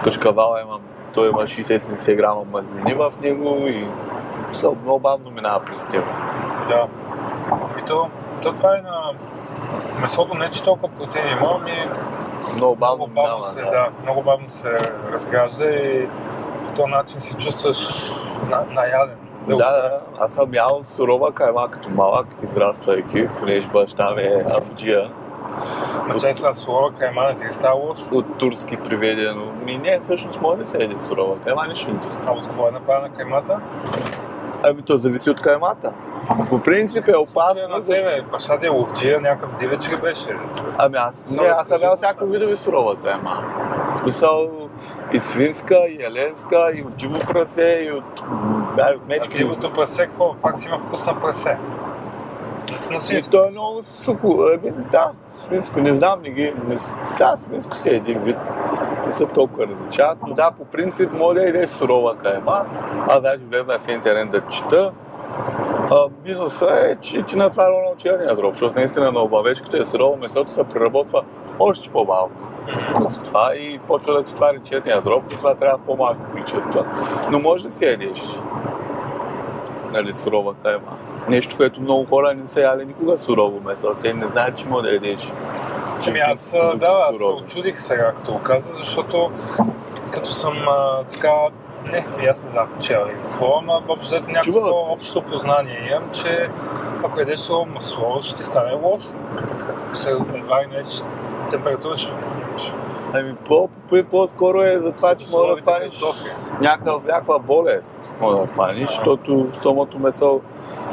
кашкавала има, той има 60-70 грама мазнини в него и са много бавно минава през тях. Да. И то, то това е на месото, не че толкова протеин има, ами Много бавно много бавно минава. се, да, много бавно се разгражда и по този начин се чувстваш на, наяден. Да, да, аз съм ял сурова кайма като малък, израствайки, понеже баща ми е авджия, чай сега сурова кайма не ти ли става лошо? от турски приведено. Ми не, всъщност може да се еде сурова кайма, нищо не ти. А от какво е направена каймата? Ами то зависи от каймата. По принцип е опасно, на тебе, ти е ловджия, някакъв дивеч ли беше? Ами аз, не, аз съм за видови сурова кайма. В смисъл и свинска, и еленска, и от диво прасе, и от, да, от А мечки. дивото прасе, какво? Пак си има вкус на прасе. И то е много сухо. Ами, да, свинско, не знам, не ги... Не, да, свинско си е един вид. Не са толкова различават, но да, по принцип може да ядеш сурова кайма. Аз даже влезнах в интернет да чета. А, минуса е, че ти натваря много черния дроб, защото наистина на обавеч, като е сурово, месото се преработва още по-малко от това и почва да ти твари черния дроб, затова трябва по-малко количества. Но може да си ядеш нали, сурова кайма. Нещо, което много хора не са яли никога сурово месо. Те не знаят, че може да ядеш. Ами аз, да, аз се очудих сега, като го каза, защото като съм а, така, не, и аз не знам чел и какво, ама общо взето някакво общо познание имам, че ако ядеш сурово масло, ще ти стане лошо. Се едва ли не температура ще имаш. Ами по, по, по-скоро е за това, че може да хванеш някакъв, някаква болест. Може да хванеш, защото самото месо,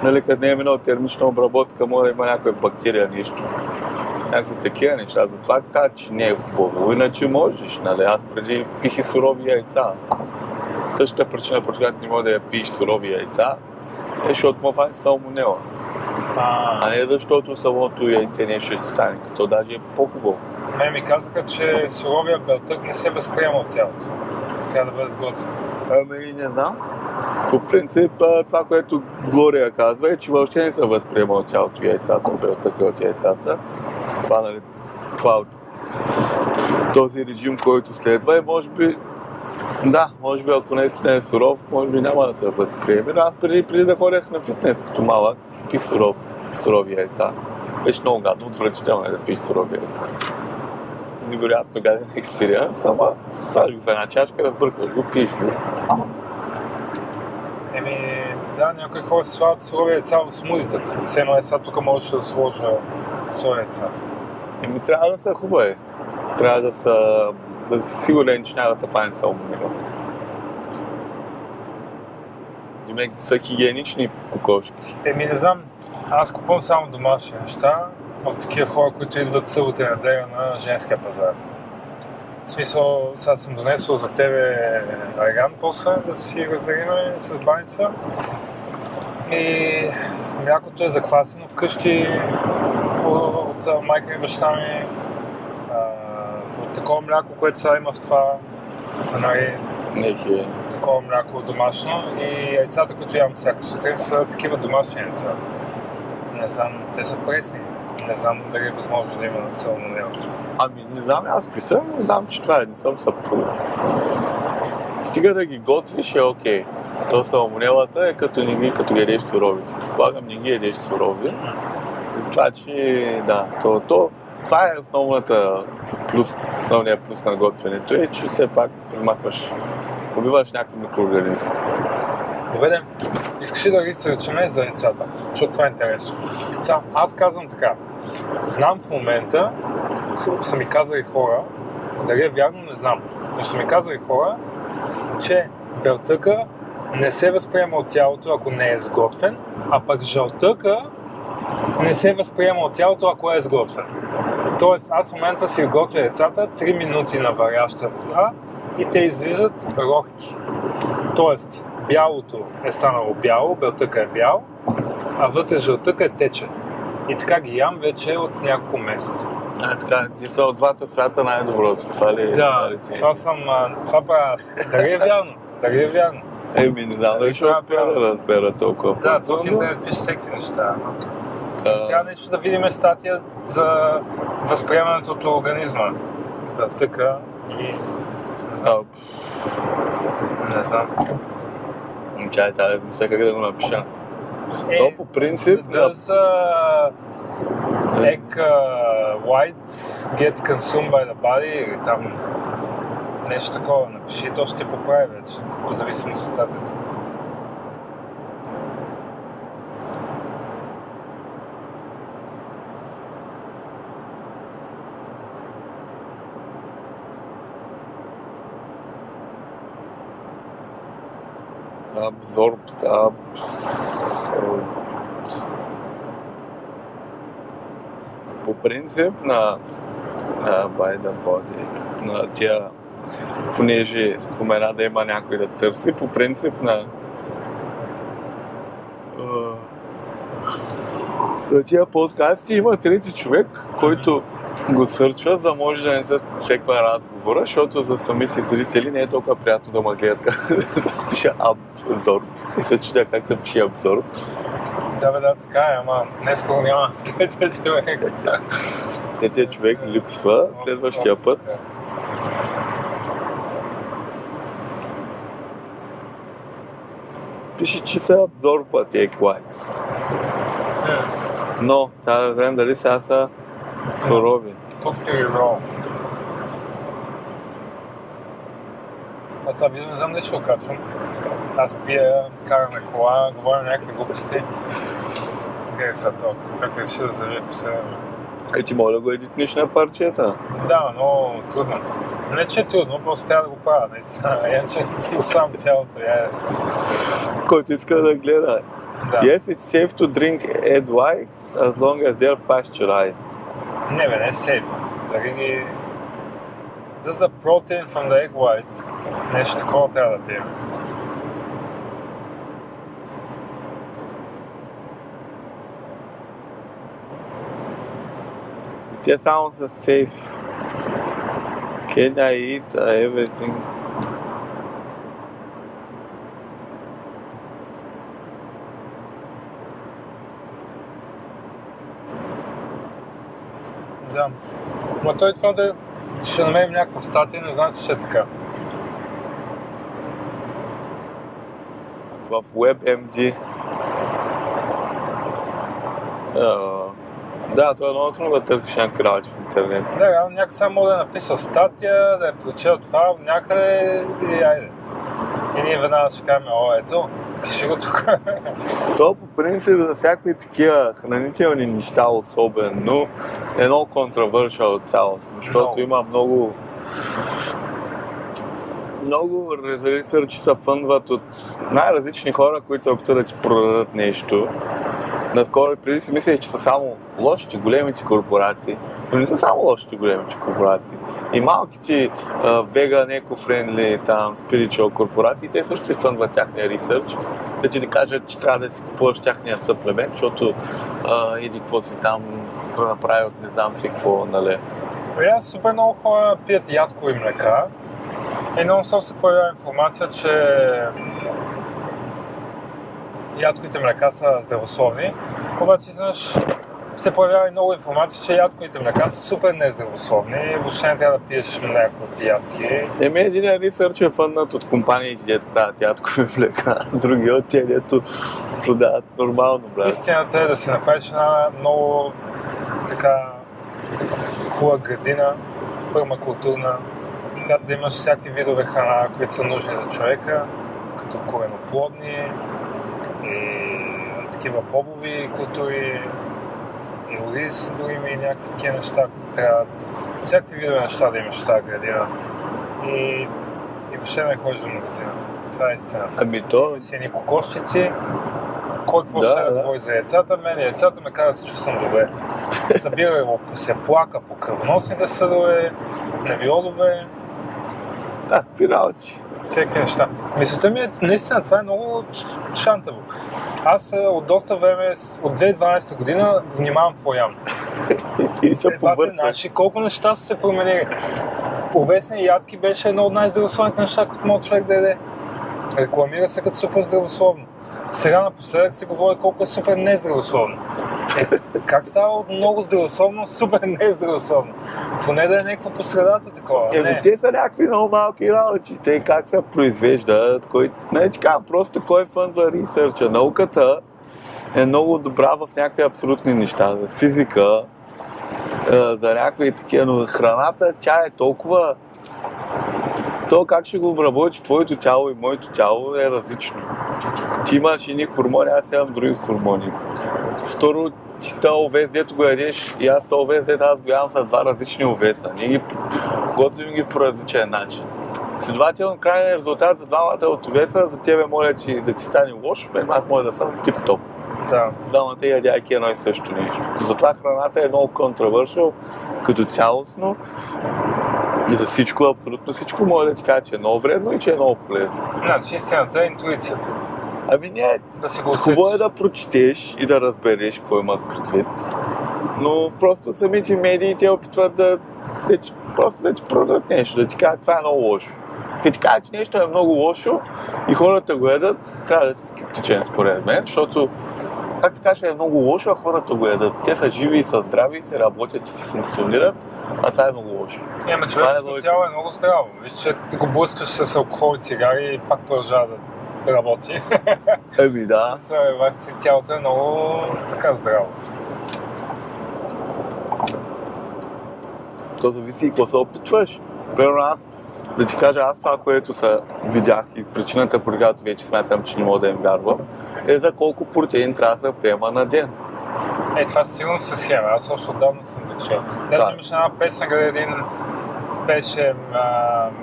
нали, като не е минало термична обработка, може да има някаква бактерия, нещо. Някакви такива неща. Затова каза, че не е хубаво. Иначе можеш, нали? Аз преди пих и сурови яйца. Същата причина, по която не може да я пиеш сурови яйца, е, защото му фани салмонела. А А, не защото самото яйце нещо ще стане, като даже е по-хубаво. мен ми казаха, че суровия белтък не се възприема от тялото. Трябва да бъде сготвен. Ами, не знам. По принцип, това, което Глория казва е, че въобще не се възприема от тялото яйцата, белтъка от яйцата. Това, нали, това този режим, който следва и може би да, може би ако наистина е суров, може би няма да се възприеме. Но аз преди, преди да ходях на фитнес като малък, си пих суров, сурови яйца. Беше много гадно, отвратително е да пиш сурови яйца. Невероятно гаден експириенс, ама слагаш го в една чашка, разбъркваш го, пиеш го. Еми, да, някои хора се слагат сурови яйца в смудитата. Все едно е сега тук можеш да сложа яйца. Еми трябва да са хубави. Трябва да са, да си сигурен, че няма да те фане салмонела. Демек са хигиенични кокошки. Еми, не знам, аз купувам само домашни неща от такива хора, които идват събота и неделя на женския пазар. В смисъл, сега съм донесъл за тебе айран после да си разделиме с баница. И млякото е заквасено вкъщи от, от майка и баща ми. А, от такова мляко, което сега има в това. Нали, Нехи. такова мляко домашно и яйцата, които ям всяка сутрин, са такива домашни яйца. Не знам, те са пресни. Не знам дали е възможно да има салмонела. Ами не знам аз са, но знам, че това е, не съм съпруг. Стига да ги готвиш е окей. То салмонелата е като не ги, като ги ядеш суровите. Предполагам не ги ядеш сурови. Затова, че да, то, то, това е основната плюс, основният плюс на готвенето е, че все пак примахваш, убиваш някакви микроорганизми. Добре, искаш ли да ресърчеме за яйцата? Защото това е интересно. Сега, аз казвам така. Знам в момента, са, ми казали хора, дали е вярно, не знам, но са ми казали хора, че белтъка не се възприема от тялото, ако не е сготвен, а пък жълтъка не се възприема от тялото, ако е сготвен. Тоест, аз в момента си готвя яйцата 3 минути на варяща вода и те излизат рохки. Тоест, бялото е станало бяло, белтъка е бял, а вътре жълтъка е течен. И така ги ям вече от няколко месеца. А, така, ти са от двата свята най-доброто. Това ли, това Да, ли ти? е? това съм, а, това правя аз. Дали е вярно? Дали е вярно? Еми, не знам дали ще Това успея да разбера толкова. Да, то в интернет пише всеки неща. А, Трябва нещо да видим статия за възприемането от организма. Белтъка и... Не а, знам, не знам. Чай, тази sé как да го напиша. Е, То по принцип, Does uh, egg uh, whites get consumed by the body или там нещо такова напиши, то ще поправи вече, по зависимост от статията. абсорбт, аб... По принцип на а, by the body, на тия, понеже спомена да има някой да търси, по принцип на на тия подкасти има трети човек, който го сърчва, за да може да не се секва разговора, защото за самите зрители не е толкова приятно да ме гледат как да пише абзорб. И се чудя как се пише абзорб. Да, бе, да, така е, ама днес го няма третия човек. Третия човек липсва следващия път. Пише, че се абзорбват egg whites. Но, трябва да видим дали сега са сурови. Коктейл рол. Аз това видео не знам дали ще го качвам. Аз пия, караме кола, говоря някакви глупости. Гледай сега толкова, как реши да завие по себе. Е, ти моля го едитниш на парчета. Да, много трудно. Не, че е трудно, просто трябва да го правя, наистина. Иначе го сам цялото я Който иска да гледа. Да. Yes, it's safe to drink egg whites as long as they're pasteurized. Не бе, не е сейф. Дали ги... Just the protein from the egg whites. Нещо такова трябва да пием. Те само са safe. Can I eat uh, everything? Да. Ма той това да ще намерим някаква статия, не знам, че ще е така. В WebMD. А, да, това е много трудно да търсиш някакви работи в интернет. Да, реално някой само може да е написал статия, да е прочел това някъде и айде. И ние веднага ще кажем, о, ето, пиши го тук. То по принцип за всякакви такива хранителни неща особено е много контравършал цялостно, защото Много. има много много ресърчи се фъндват от най-различни хора, които се опитват да ти продадат нещо. наскоро преди си мислех, че са само лошите, големите корпорации, но не са само лошите, големите корпорации. И малките вега, еко-френдли, там, spiritual корпорации, те също се фъндват тяхния ресърч, да ти да кажат, че трябва да си купуваш тяхния съплемент, защото а, иди какво си там направи от не знам си какво, нали. Аз супер много хора пият ядкови млека и много се появява информация, че ядковите млека са здравословни, обаче изведнъж се появява и много информация, че ядковите млека са супер нездравословни и въобще не трябва да пиеш мляко от ядки. Еми един ресърч е фъннат от компаниите, дето правят ядкови млека, други от тях, дето продават нормално, брат. Истината е да си направиш една много така хубава градина, пърмакултурна, в която да имаш всякакви видове храна, които са нужни за човека, като кореноплодни, и такива бобови култури, ориз, дори има и някакви такива неща, които трябват. Всякакви видове неща да имаш в тази градина. И, и въобще не ходиш до магазина. Това е истината. Ами то... Си едни кокошчици, кой какво Да, ще да да. говори за яйцата, мен яйцата ме кара да се чувствам добре. Събира го, се плака по кръвоносните съдове, невиодове, А, какви работи? Всеки неща. Мисълта ми е, наистина, това е много шантаво. Аз е, от доста време, от 2012 година, внимавам какво ям. И се побъркаш. наши колко неща са се променили. Повесни ядки беше едно от най-здравословните неща, които може човек да яде. Рекламира се като супер здравословно. Сега напоследък се говори колко е супер нездравословно. Е, как става от много здравословно, супер нездравословно? Поне да е някакво по средата такова. Еми, не. те са някакви много малки работи. Те как се произвеждат, кой... Не, ти казвам, просто кой фъндва ресърча. Науката е много добра в някакви абсолютни неща. За физика, е, за някакви такива, но храната, тя е толкова... То как ще го обработи твоето тяло и моето тяло е различно. Ти имаш едни хормони, аз имам други хормони. Второ, ти този овес, дето го ядеш, и аз този овес, дето аз го ядам, са два различни овеса. Ние ги готвим ги по различен начин. Следователно, крайният резултат за двамата от овеса, за тебе моля ти да ти стане лошо, мен аз моля да съм тип-топ. Да. Двамата ядяйки едно и също нещо. Затова храната е много контравършъл като цялостно. И за всичко, абсолютно всичко, мога да ти кажа, че е много вредно и че е много полезно. Значи истината е интуицията. Ами не, Да си го. Хубаво е да прочетеш и да разбереш какво имат предвид. Но просто самите медии те опитват да, да ти, просто да ти продадат нещо, да ти кажат това е много лошо. Като ти кажат, че нещо е много лошо и хората го ядат, трябва да си скептичен според мен, защото как ти кажеш, е много лошо, а хората го ядат. Те са живи и са здрави, се работят и си функционират, а това е много лошо. Не, ама Това е човешкото логика. тяло е много здраво. Виж, че го блъскаш с алкохол и цигари и пак продължава да работи. Еми да, е, тялото е много така здраво. То зависи и какво се опитваш. Примерно аз, да ти кажа, аз това, което са видях и причината, по която вече смятам, че не мога да им вярвам, е за колко протеин трябва да се приема на ден. Е, това сигурно се схема. Аз още отдавна съм го чел. Даже Да. имаше една песен, къде един беше а,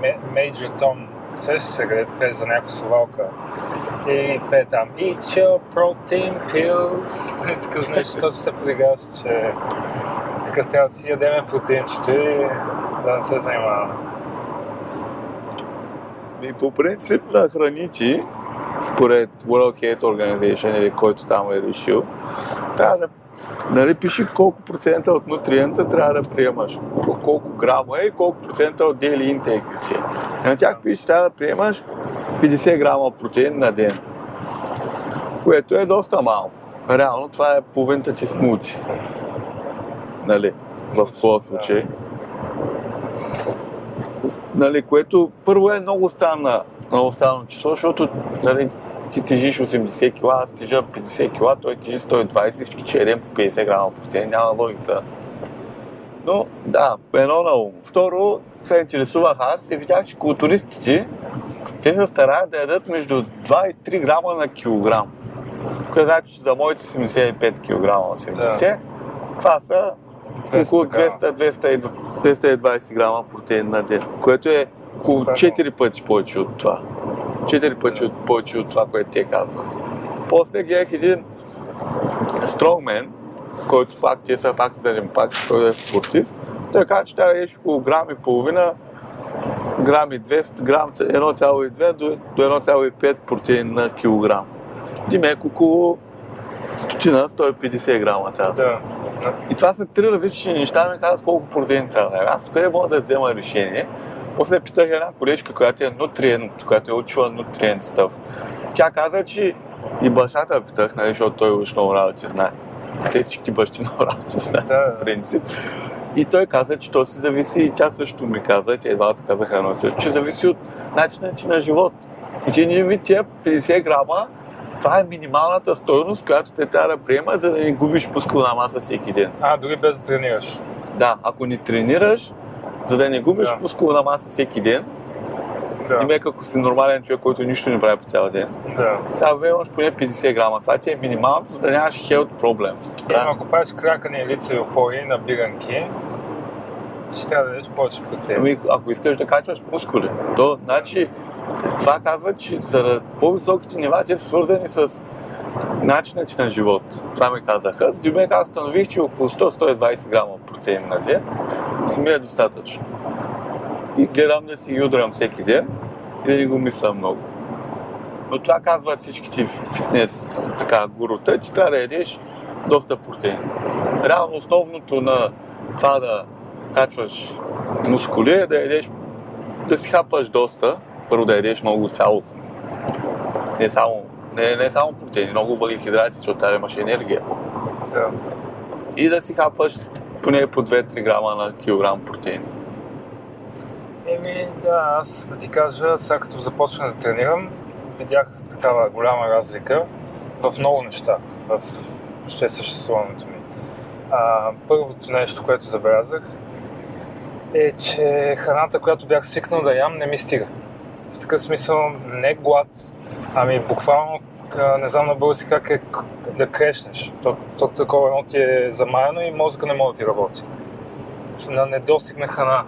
Ме- Major Tom. Сещаш се, където пее за някаква совалка. И пее там Eat your protein pills. И такъв нещо, точно се подиграваш, че такъв трябва да си ядеме протеинчето и да не се занимаваме. И по принцип на храните, според World Health Organization или който там е решил, трябва да Нали, пише колко процента от нутриента трябва да приемаш, колко грама е и колко процента от daily intake е. На тях пише, трябва да приемаш 50 грама протеин на ден, което е доста малко. Реално това е половината ти смути. Нали, в този случай. Нали, което първо е много странна, много странно число, защото нали, ти тежиш 80 кг, аз тежа 50 кг, той тежи 120, всички че едем по 50 грама протеин, няма логика. Но да, едно на ум. Второ, се интересувах аз и видях, че културистите, те се стараят да ядат между 2 и 3 грама на килограм. Което значи, че за моите 75 кг, 80, това са 200 около грама. 200, 200, 220 грама протеин на ден, което е около Супер 4 пъти повече от това. 4 пъти от, повече от това, което те казват. После гледах един стронгмен, който пак ти е са пак заеден пак, той е спортист, той каза, че трябва да еш около грам и половина, грам и 200, грам 1,2 до, до 1,5 протеин на килограм. Димек около стотина, 150 грама трябва да. Да. И това са три различни неща, ми казват колко протеин трябва да е. Аз къде мога да взема решение? После питах една колежка, която е нутриент, която е учила нутриент стъв. Тя каза, че и бащата питах, нали, защото той уж много работи знае. Те всички бащи много работи знаят, Да, в принцип. И той каза, че то си зависи, и тя също ми каза, те двамата казаха едно също, че зависи от начина ти на живот. И че ние ви тия 50 грама, това е минималната стойност, която те трябва да приема, за да не губиш мускулна маса всеки ден. А, дори без да тренираш. Да, ако не тренираш, за да не губиш Да. мускулна маса всеки ден, Да. Димек, ако си нормален човек, който нищо не прави по цял ден, Да. трябва да имаш поне 50 грама. Това ти е минималното, за да нямаш хелт проблем. Е, Да. ако правиш кракани, лицеви опори на биганки, ще трябва да дадеш повече протеин. Ами, ако искаш да качваш мускули, то, значи, това казва, че за по-високите нива те са свързани с начинът на живот. Това ми казаха. С Дюбек аз установих, че около 100-120 грама протеин на ден си ми е достатъчно. И гледам да си удрям всеки ден и да не го мисля много. Но това казват всичките фитнес така, гурута, че трябва да ядеш доста протеин. Реално основното на това да качваш мускули е да ядеш, да си хапаш доста, първо да ядеш много цялостно. Не само, не, не само протеини, много въглехидрати, защото там имаш енергия. Да. И да си хапаш поне по 2-3 грама на килограм протеин. Еми, да, аз да ти кажа, сега като започна да тренирам, видях такава голяма разлика в много неща, в въобще съществуването ми. А, първото нещо, което забелязах, е, че храната, която бях свикнал да ям, не ми стига. В такъв смисъл не глад, ами буквално, не знам на български как е да крешнеш. То, то такова едно ти е замаяно и мозъка не може да ти работи. На недостиг на храна.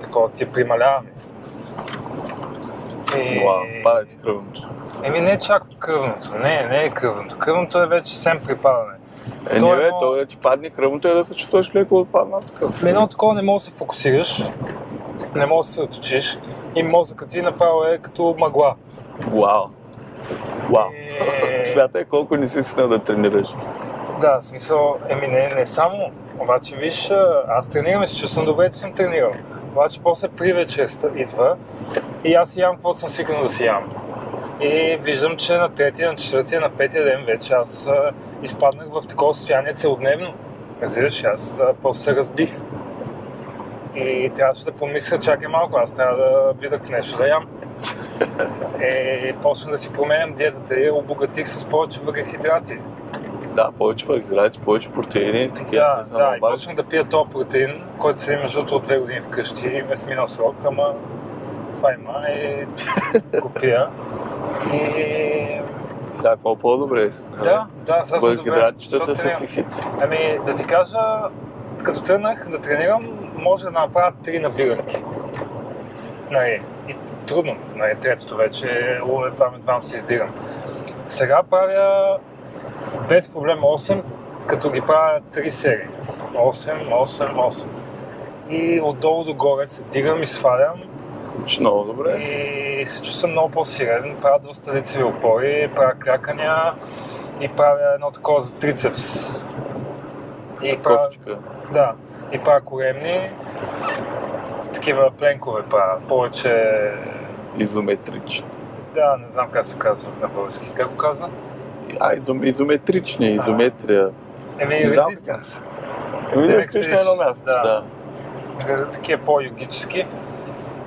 Такова ти е прималяваме. И... Пада ти кръвното. Еми не чак кръвното, не, не е кръвното. Кръвното е вече сем припадане. Е, То не е бе, то да ти падне кръвното е да се чувстваш леко отпаднал такъв. Едно такова не можеш да се фокусираш, не можеш да се оточиш и мозъкът ти направо е като мъгла. Вау. Вау. Е. Смятай колко не си свикнал да тренираш. Да, смисъл, еми не, не само. Обаче виж, аз тренирам и се чувствам добре, че съм тренирал. Обаче после при вечерта идва и аз ям каквото съм свикнал да си ям. И виждам, че на третия, на четвъртия, на петия ден вече аз а, изпаднах в такова състояние целодневно. Разбираш, аз а, просто се разбих. И трябваше да помисля, чакай малко, аз трябва да какво нещо да ям. Е, почнах да си променям диетата и обогатих с повече въглехидрати. Да, повече въглехидрати, повече протеини, такива Да, да, много и почнах да пия този протеин, който се между от две години вкъщи и ме сминал срок, ама това има и го пия. И Сега какво по-добре е? да, да, сега съм добре. Въглехидратчетата защото са си хит. Ами, да ти кажа, като тръгнах да тренирам, може да направя три набирки. Нали, и трудно, нали, третото вече, едва едва се издирам. Сега правя без проблем 8, като ги правя 3 серии. 8, 8, 8. И отдолу догоре се дигам и свалям много добре. и се чувствам много по-силен. Правя доста лицеви опори, правя клякания и правя едно такова за трицепс. И правя, да, и правя коремни, такива пленкове правя. Повече, Изометрични. да, не знам как се казва на български. Как го казва? А, изом, изометрични, изометрия. Еми, резистенс. Еми, Нека стоиш на едно място. да. Да. Е, такива по-йогически.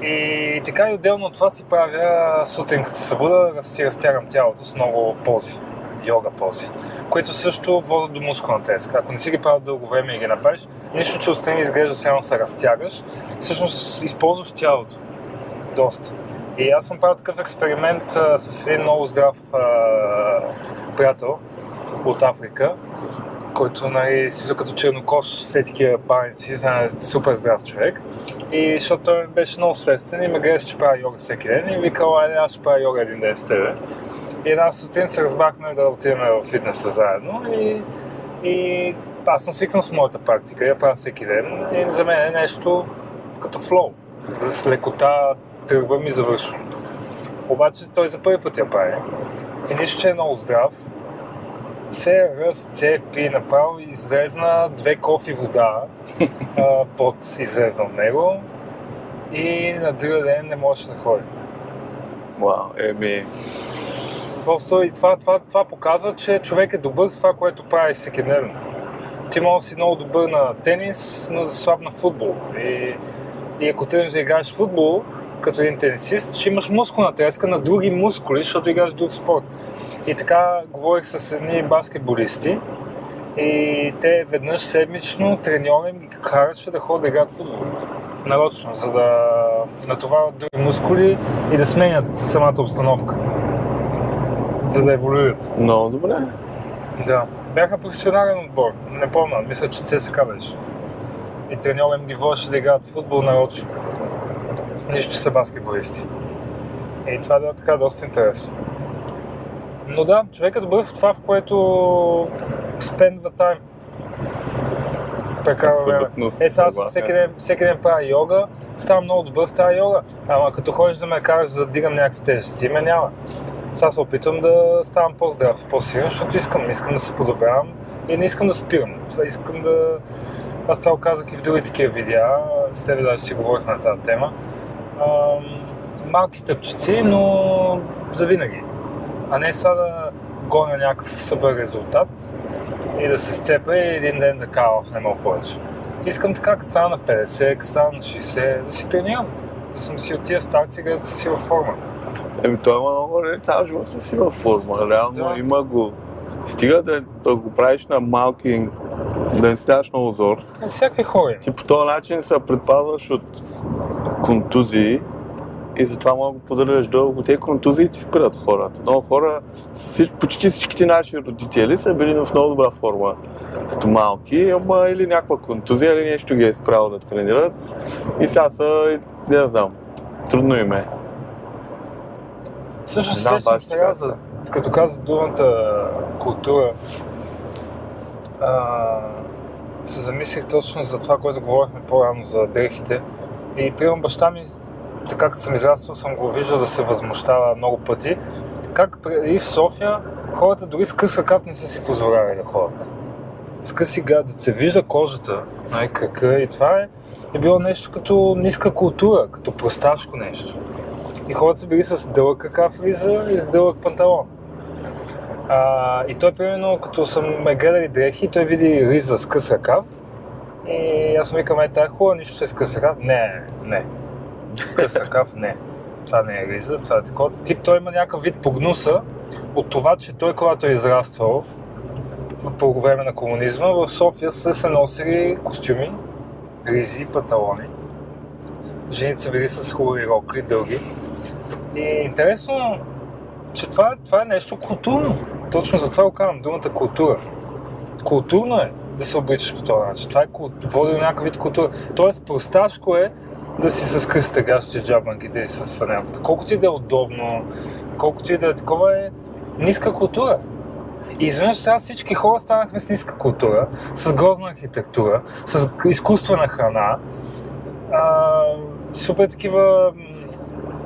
И така и отделно от това си правя сутрин, като се събуда, си разтягам тялото с много пози, йога пози, които също водят до мускулна треска. Ако не си ги правил дълго време и ги направиш, нищо, че отстрани изглежда едно се разтягаш, всъщност използваш тялото доста. И аз съм правил такъв експеримент а, с един много здрав а, приятел от Африка, който нали, си като чернокош, все такива баници, знае, супер здрав човек. И защото той беше много свестен и ме гледаше, че правя йога всеки ден и викал, айде аз ще правя йога един ден с тебе. И една сутрин се разбрахме да отидем в фитнеса заедно и И аз съм свикнал с моята практика, я правя всеки ден и за мен е нещо като флоу. С лекота тръгвам и завършвам. Обаче той за първи път я прави. И нищо, че е много здрав. Се разцепи направо и излезна две кофи вода а, под излезна от него и на другия ден не можеше да ходи. Вау, еми, Просто и това, това, това показва, че човек е добър в това, което прави всеки ден. Ти може да си много добър на тенис, но си слаб на футбол. И, и ако тръгнеш да играеш футбол, като един тенисист, ще имаш мускулна треска на други мускули, защото играеш друг спорт. И така говорих с едни баскетболисти и те веднъж седмично треньора им ги караше да ходят да играят футбол. Нарочно, за да натоварват други мускули и да сменят самата обстановка. За да еволюират. много добре. Да. Бяха професионален отбор. Не помня, мисля, че ЦСКА беше. И треньора им ги водеше да играят футбол нарочно. Нищо, че са баскетболисти. И това да е така доста интересно. Но да, човек е добър в това, в което спендва тайм. Прекарва време. Е, сега аз всеки ден, всеки ден правя йога, ставам много добър в тази йога. Ама като ходиш да ме караш за да дигам някакви тежести, ме няма. Сега се опитвам да ставам по-здрав по-силен, защото искам, искам да се подобрявам и не искам да спирам. Това искам да... Аз това казах и в други такива видеа, с тебе даже си говорих на тази тема. Ам, малки стъпчици, но завинаги. А не сега да гоня някакъв супер резултат и да се сцепя и един ден да кава в не повече. Искам така, като стана на 50, като стана на 60, да си тренирам. Да съм си от тия старци, където са си във форма. Еми, той има много време, цял живот си във форма. Реално Да. има го. Стига да, да го правиш на малки, да не ставаш много зор. Е, всякакви хора. Ти по този начин се предпазваш от контузии и затова мога да го поддържаш дълго. Те контузии ти спират хората. Много хора, почти всичките наши родители са били в много добра форма като малки, ама или някаква контузия, или нещо ги е спряло да тренират. И сега са, не знам, трудно им е. Също се сещам сега, за, като каза думата култура, а, се замислих точно за това, което говорихме по-рано за дрехите. И примерно баща ми, така като съм израствал, съм го виждал да се възмущава много пъти. Как преди в София хората дори с къс ръкав не са си позволявали да ходят. С къси гад, да се вижда кожата, най крака и това е, е било нещо като ниска култура, като просташко нещо. И хората са били с дълъг ръкав риза и с дълъг панталон. А, и той, примерно, като съм ме гледали дрехи, той види риза с къс ръкав. И аз му викам, е, тая хубава, нищо че е с къс ръкав. Не, не. Къс ръкав, не. Това не е риза, това е такова. Тип, той има някакъв вид погнуса от това, че той, когато е израствал по време на комунизма, в София са се носили костюми, ризи, панталони. Жените са били с хубави рокли, дълги. И е интересно, че това, това е нещо културно. Точно за това го казвам, думата култура. Културно е да се обличаш по този начин. Това е води до някакъв вид култура. Тоест, просташко е да си с късите гащи, с джабанките и с фанелката. Колкото и да е удобно, колкото и да е такова е ниска култура. И изведнъж сега всички хора станахме с ниска култура, с грозна архитектура, с изкуствена храна, а, супер такива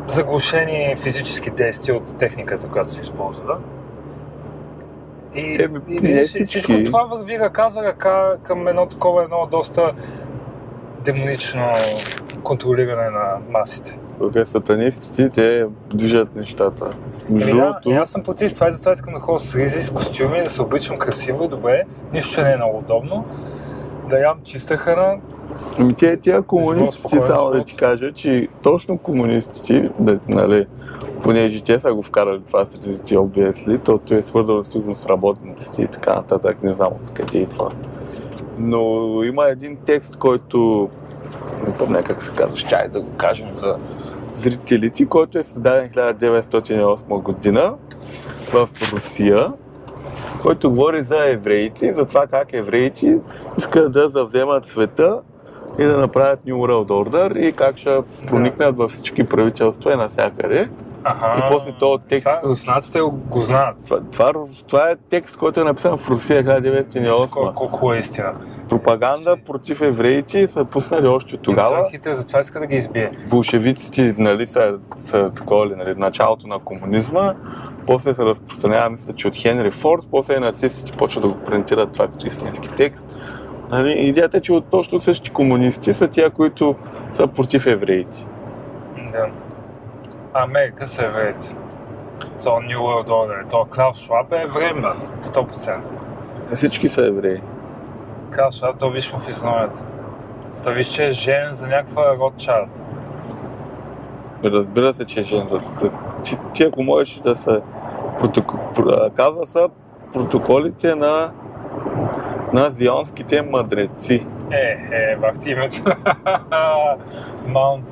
заглушени физически действия от техниката, която се използва. И, Еми, и виждаш, всичко това върви ръка за ръка към едно такова, едно доста демонично контролиране на масите. Тук е сатанистите, те движат нещата. Между да, другото, аз съм против това и затова искам да ходя с ризи, с костюми, да се обличам красиво и добре, нищо, че не е много удобно, да ям чиста храна, Ами тия, тия комунистите, само да ти кажа, че точно комунистите, да, нали, понеже те са го вкарали това с ризите obviously, то, то е свързано сигурно с работниците и така нататък, не знам откъде идва. Но има един текст, който не помня как се казва, чай да го кажем за зрителите, който е създаден 1908 година в Русия, който говори за евреите, за това как евреите искат да завземат света и да направят New World Order и как ще проникнат във всички правителства и навсякъде. Аха. И после този текст- Това руснаците го знаят. Това, това, това е текст, който е написан в Русия 1908. Колко, колко е истина. Пропаганда против евреите и са пуснали още Той тогава. е хитър, затова иска да ги избие. Болшевиците нали, са, са такова ли, нали, началото на комунизма, после се разпространява, мисля, че от Хенри Форд, после нацистите почват да го принтират това като истински текст. Нали, идеята е, че от точно същите комунисти са тия, които са против евреите. Да. Америка са евреите. So New World Order. То Клаус Шваб е еврей, брат. 100%. Всички са евреи. Клаус Шваб, то виж в изновията. Той виж, че е жен за някаква Ротчард. Разбира се, че е жен. За, ти, ти ако можеш да се... Протоко, про- казва са протоколите на, на зионските мъдреци. Е, е, ти името. Маунт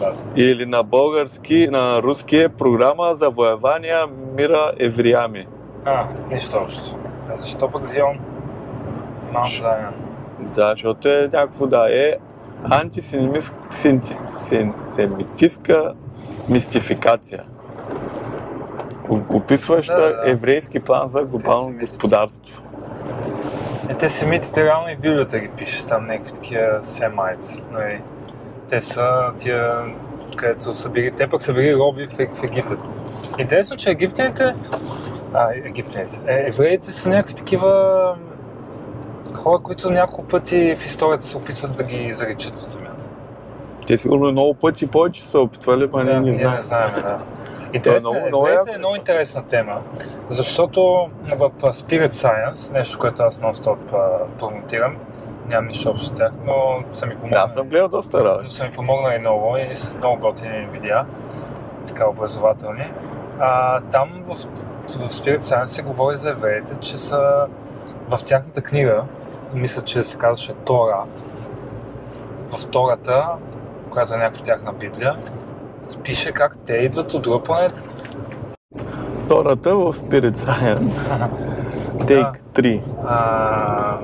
брат. Или на български, на руски е програма за воевания мира евриями. А, с нищо общо. А защо пък Зион? Маунт Зайан. Да, защото е някакво, да, е антисемитистка мистификация. Описваща Да, да, да. еврейски план за глобално господарство. Е, те семитите реално и в Библията ги пише, там някакви такива семайци. Нали? Те са тия, където са били, те пък са били роби в, в Египет. Интересно, че египтяните, а, египтяните, е, евреите са някакви такива хора, които няколко пъти в историята се опитват да ги заричат от земята. Те сигурно много пъти повече са опитвали, ние Да, не ние знаем. не знаем, да. Интересно, много- е, много яко е много интересна тема, защото в Spirit Science, нещо, което аз нон-стоп промотирам, нямам нищо общо с тях, но са ми помогнали. Аз съм гледал доста работи. са ми помогнали много и с много готини видеа, така образователни. А, там в, в Spirit Science се говори за евреите, че са в тяхната книга, мисля, че се казваше Тора, в Тората, която е някаква тяхна Библия, пише как те идват от друга планета. Втората в Spirit Science. Take 3. А,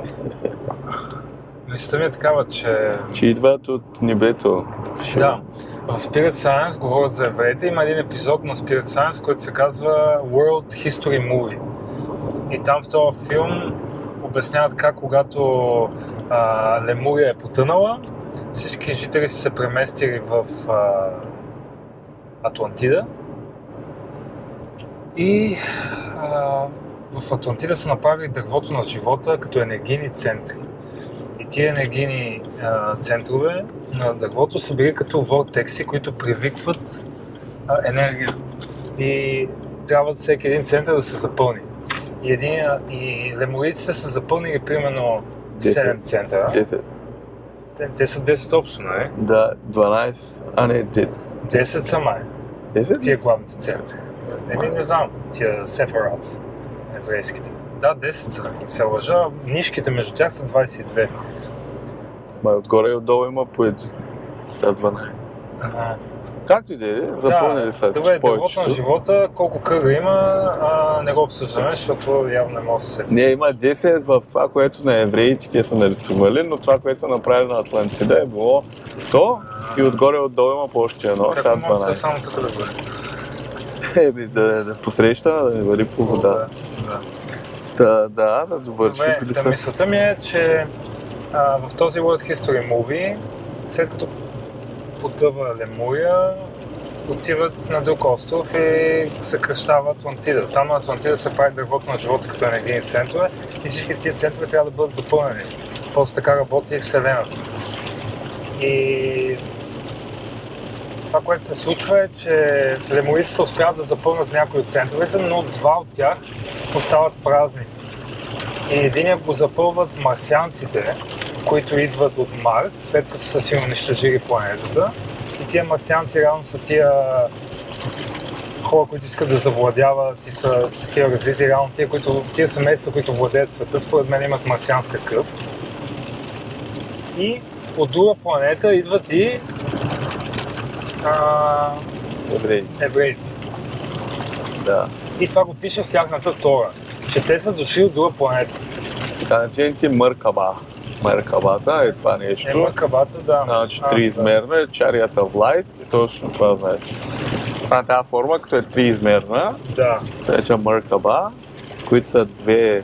мисълта ми е такава, че Че идват от небето. Пише. Да. В Spirit Science говорят за евреите. Има един епизод на Spirit Science, който се казва World History Movie. И там в този филм обясняват как когато а, Лемурия е потънала, всички жители са се преместили в а, Атлантида. И а, в Атлантида са направили дървото на живота като енергийни центри. И тия енергийни а, центрове на дървото са били като вортекси, които привикват а, енергия. И трябва всеки един център да се запълни. И, един, и лемориците са запълнили примерно Десет. 7 центъра. 10. Те, те са 10 общо, нали? Да, 12. А не, 10. 10 са май. 10? Тия главните центри. Еми, не знам, тия сефаратс, еврейските. Да, 10 са, не се лъжа. Нишките между тях са 22. Ма и отгоре и отдолу има по един. Сега 12. Ага. Както и да е, запълнили са Добре, дървото на повечето. живота, колко кръга има, а, не го обсъждаме, защото явно не мога да се сетя. Не, има 10 в това, което на евреите те са нарисували, но това, което са направили на Атлантида е било то и отгоре отдолу има по още едно, Как става мога да се 12. само тук да бъде? Еми, да, да посреща, да не вали по вода. Да. Да, да, да, добър, ще Добре, да, мисълта ми е, че а, в този World History Movie, след като потъва Лемурия, отиват на друг остров и се кръщава Атлантида. Там на Атлантида се прави дървото на живота като енергийни центрове и всички тия центрове трябва да бъдат запълнени. Просто така работи и Вселената. И това, което се случва е, че лемориците успяват да запълнят някои от центровете, но два от тях остават празни. И един го запълват марсианците, които идват от Марс, след като са си унищожили планетата. И тия марсианци реално са тия хора, които искат да завладяват и са такива развити, реално тия, които, тия семейства, които владеят света, според мен имат марсианска кръв. И от друга планета идват и а, Евреите, евреите. да. И това го пише в тяхната Тора, че те са дошли от друга планета. Така начините мъркаба. Мъркабата е това нещо. Ема кабата, да. Значи А, триизмерно е Chariot of Light и точно това значи. Това е тази форма, като е триизмерна, Да. нарича Мъркаба, които са две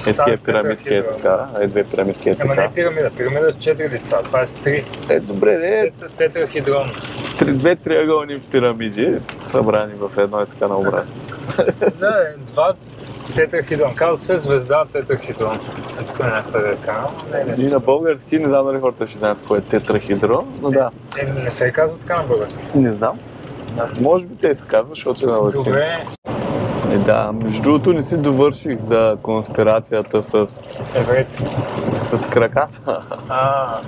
е такива пирамидки, е така, е две пирамидки, е Ама не така. е пирамида, пирамида е с 4 лица, това е с 3. Е, добре, не, Тет- Тетрахидрон. три, две триъгълни пирамиди, събрани в едно е така на обрат. Да, е, два тетрахидрон. Казва се звезда тетрахидрон. Е, тук е река, но не е И на български не знам дали хората ще знаят кое е тетрахидрон, но да, Е, не се казва така на български. не знам. Може би те се казва, защото е на латински. Добре, Е, да, между другото не си довърших за конспирацията с, евреите. с краката. А,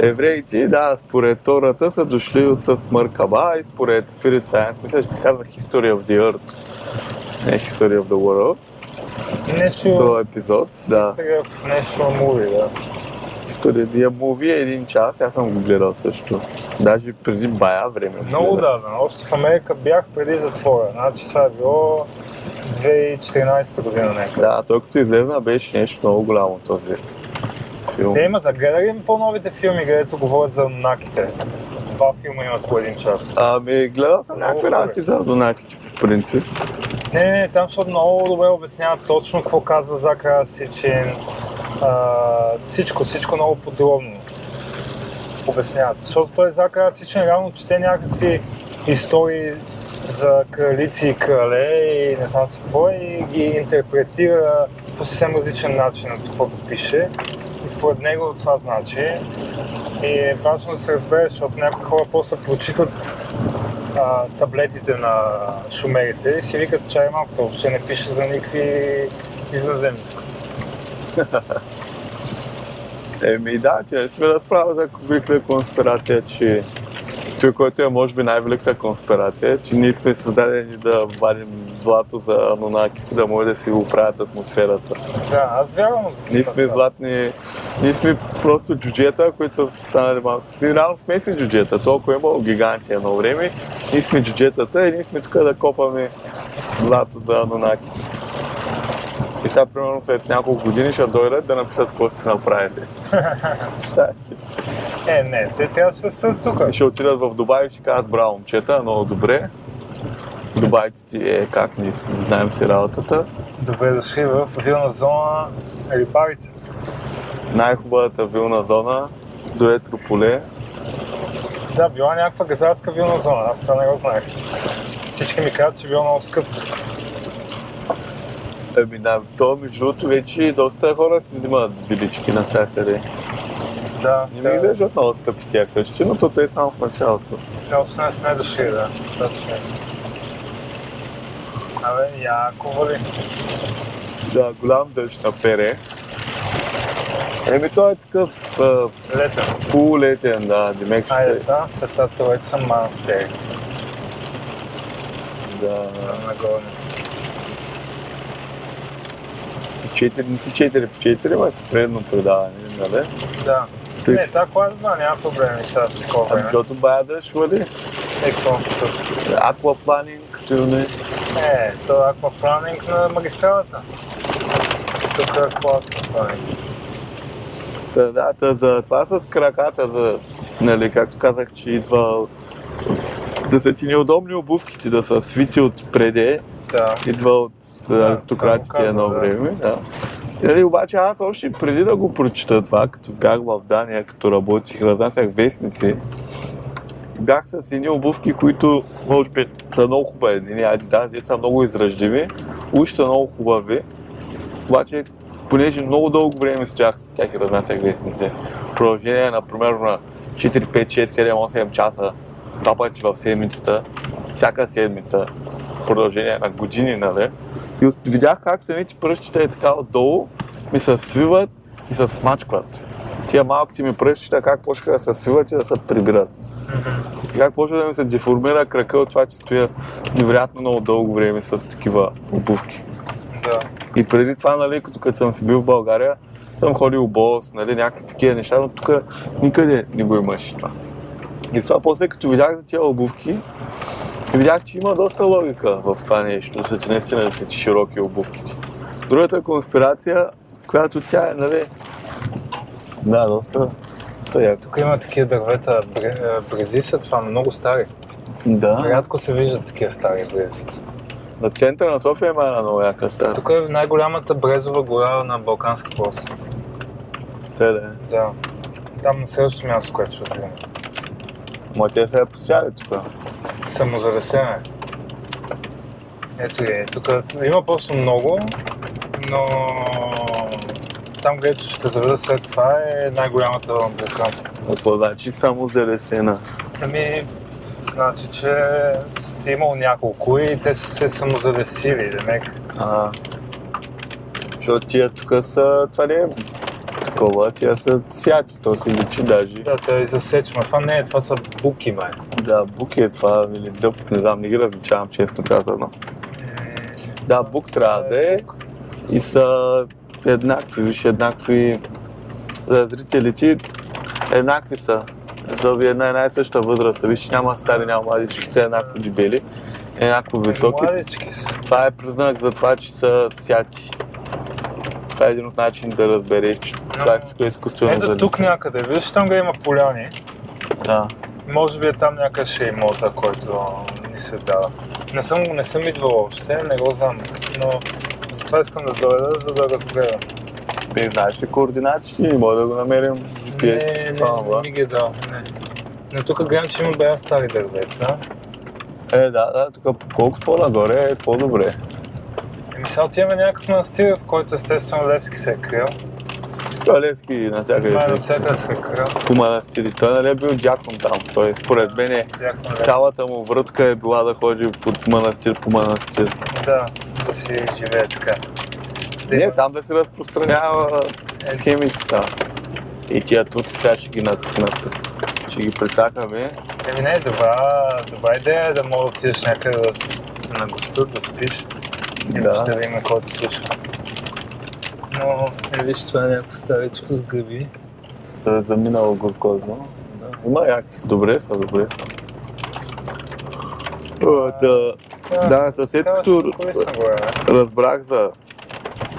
Евреите, да, според Тората са дошли с Мъркаба и според Spirit Science, мисля, че се казва History of the Earth, не History of the World, нещо... този епизод, да. Нещо муви, да. History of the Movie е един час, аз съм го гледал също. Даже преди бая време. го Много давно. Още в Америка бях преди затвора. Значи това е било 2014 година някъде. Да, той като излезна беше нещо много голямо този филм. Те имат, да гледа ли по-новите филми, където говорят за наките? Два филма имат по един час. Ами, гледал съм някакви работи за донаките, по принцип. Не, не, там защото много добре обясняват точно какво казва Закара Сичин. А, всичко, всичко много подробно обясняват. Защото той Закара Сичин реално чете някакви истории за кралици и крале и не знам си какво и ги интерпретира по съвсем различен начин от каквото пише. И според него това значи. И е важно да се разбере, защото някои хора после прочитат а, таблетите на шумерите си викат чай малко, то въобще не пише за никакви извънземни. Еми да, че сме разправа за конспирация, че той, който е може би най-великата конспирация, че ние сме създадени да вадим злато за анонаките, да може да си оправят атмосферата. Да, аз вярвам в Ние сме златни, ние сме просто джуджета, които са станали малко. Ние реално сме си джуджета, толкова е имало гиганти едно време. Ние сме джуджетата и ние сме тук да копаме злато за анонаките. И сега, примерно, след няколко години ще дойдат да напитат какво сте направили. Е, не, те трябваше да са тук. Ще отидат в Дубай и ще кажат, браво, момчета, много добре. Дубайците, е, как ни знаем си работата. Добре дошли в вилна зона Рибарица. Най-хубавата вилна зона до Етрополе. Да, била някаква газарска вилна зона, аз това не го знаех. Всички ми казват, че било много скъпо. Еми да, то между другото вече доста хора си взимат вилички навсякъде. Да, Не ми да, изглеждат много скъпи тия къщи, но то е само в началото. да, още не сме дошли, да. Ще... Абе, яко вали. Да, голям дъжд напере. Еми той е такъв а, Летен. полулетен, да, демек ще Айде, сега светата вече са манстери. да, Нагоре. 4, не си 4 по 4, ма си предно предаване, нали? Да. Не, тази кола да, няма проблеми сега в такова Ами, време. защото бая дъжд вали. Е, какво? Аквапланинг, като имаме. Е, то е аквапланинг на магистралата. Тук е аквапланинг? Да, та, за това с краката, за, нали, както казах, че идва да са ти неудобни обувките, да са свити от преде, Да. идва от Да, това аристократите каза, едно да. време. Да. Нали, обаче аз още преди да го прочита това, като бях в Дания, като работих, разнасях вестници, бях с едни обувки, които може би са много хубави. Едни Adidas, дето са много изражливи, уши са много хубави, обаче понеже много дълго време стоях с тях и разнасях вестници. Продължение, например, на 4, 5, 6, 7, 8 часа, два пъти в седмицата, всяка седмица, продължение на години, нали? И видях как самите пръщите е така отдолу ми се свиват и се смачкват. Тия малките ми пръщчета как почнаха да се свиват и да се прибират. И как почва да ми се деформира крака от това, че стоя невероятно много дълго време с такива обувки. Да. И преди това, нали, като, като съм си бил в България, съм ходил бос, нали, някакви такива неща, но тук никъде не го имаш това. И с това после, като видях за тия обувки, видях, че има доста логика в това нещо, за че наистина да са ти широки обувките. Другата конспирация, която тя е, нали, да, доста, доста. Тук има такива дървета, бре- брези са това, много стари. Да. Рядко се виждат такива стари брези. На центъра на София има една много яка стара. Тук е най-голямата брезова гора на Балкански полуостров. Те да е. Да. Там на следващото място, което ще отидем. Ма те са я посяли тук. Самозалесене. Ето е, тук има просто много, но там, където ще заведа след това е най-голямата балканска. Значи само залесена? Ами, значи, че си имал няколко и те са се самозалесили, демек. А, защото тия тук са, това не е такова, тия са сяти, то се личи даже. Да, те и засечма. Това не е, това са буки, май. Да, бук е това или дъб, не знам, не ги различавам честно казано. Да, бук трябва да е и са еднакви, виж, еднакви за зрителите, еднакви са. За ви една една и съща възраст, виж, няма стари, няма млади, всички са еднакво дебели, еднакво високи. Са. Това е признак за това, че са сяти. Това е един от начините да разбереш, че това е всичко изкуствено Ето залесено. тук някъде, виж там къде има поляни. Да. Може би е там някъде ще е имота, който ни се дава. Не съм, не съм идвал още, не го знам, но затова искам да дойда, за да разгледам. Ти знаеш ли координатите си? Може да го намерим GPS. не, това, не, не ми ги е дал, не. Но тук гледам, че има бая стари дървета. Е, да, да, тук колкото по-нагоре е по-добре. Еми сега отиваме някакъв манастир, в който естествено Левски се е крил. Той Левски навсякъде. Май е навсякъде се е крил. по манастири. Той нали е бил дякон там. Той според мен е, Дякон цялата му врътка е била да ходи от манастир по манастир. Да, да си живее така. Да Не, там да се разпространява Е. схемите там. И тия тут сега ще ги над, над, ще ги прецакаме. Еми не, добра, добра идея е да мога да отидеш някъде да на гостът, да спиш. И Да. да има кой да слуша. Но, е, виж, това е някакво старичко с гъби. Да е заминало горкозно. Да. Има яки. Добре са, добре са. О, Та, да, та след като разбрах за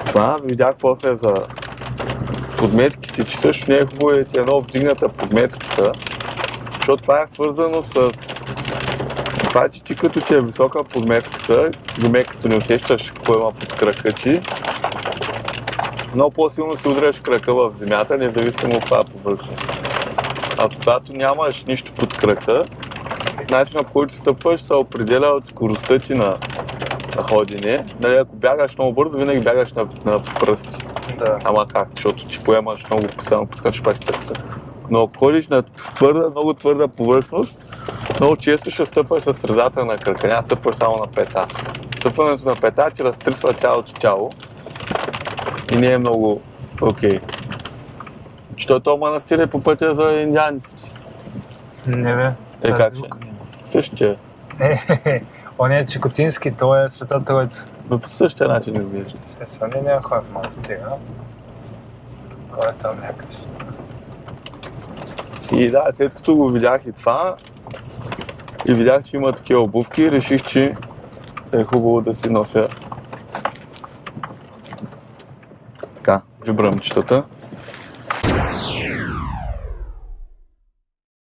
това, видях после за подметките, че също не е хубаво да ти е много вдигната подметката, защото това е свързано с това, че ти като ти е висока подметката, доме като не усещаш какво има под крака ти, много по-силно си удряш крака в земята, независимо от това повърхност. А когато нямаш нищо под крака, начинът по който стъпваш се определя от скоростта ти на, на ходене. Нали, ако бягаш много бързо, винаги бягаш на, на пръсти. Да. Ама как? Защото ти поемаш много, постоянно подскачаш пак цък цък. Но ако ходиш на твърда, много твърда повърхност, много често ще стъпваш с средата на крака, няма стъпваш само на пета. Стъпването на пета ти разтрисва цялото тяло и не е много окей. Защото то манастир е по пътя за индианците. Не бе. Е, Да, как друг. Същия. Е, Он е Чикотински, той е Света Троица. Но по същия начин изглежда. Е, сега ние няма хора в манастира. Той е там някъде. И да, след като го видях и това, и видях, че има такива обувки, реших, че е хубаво да си нося така, вибрамчетата.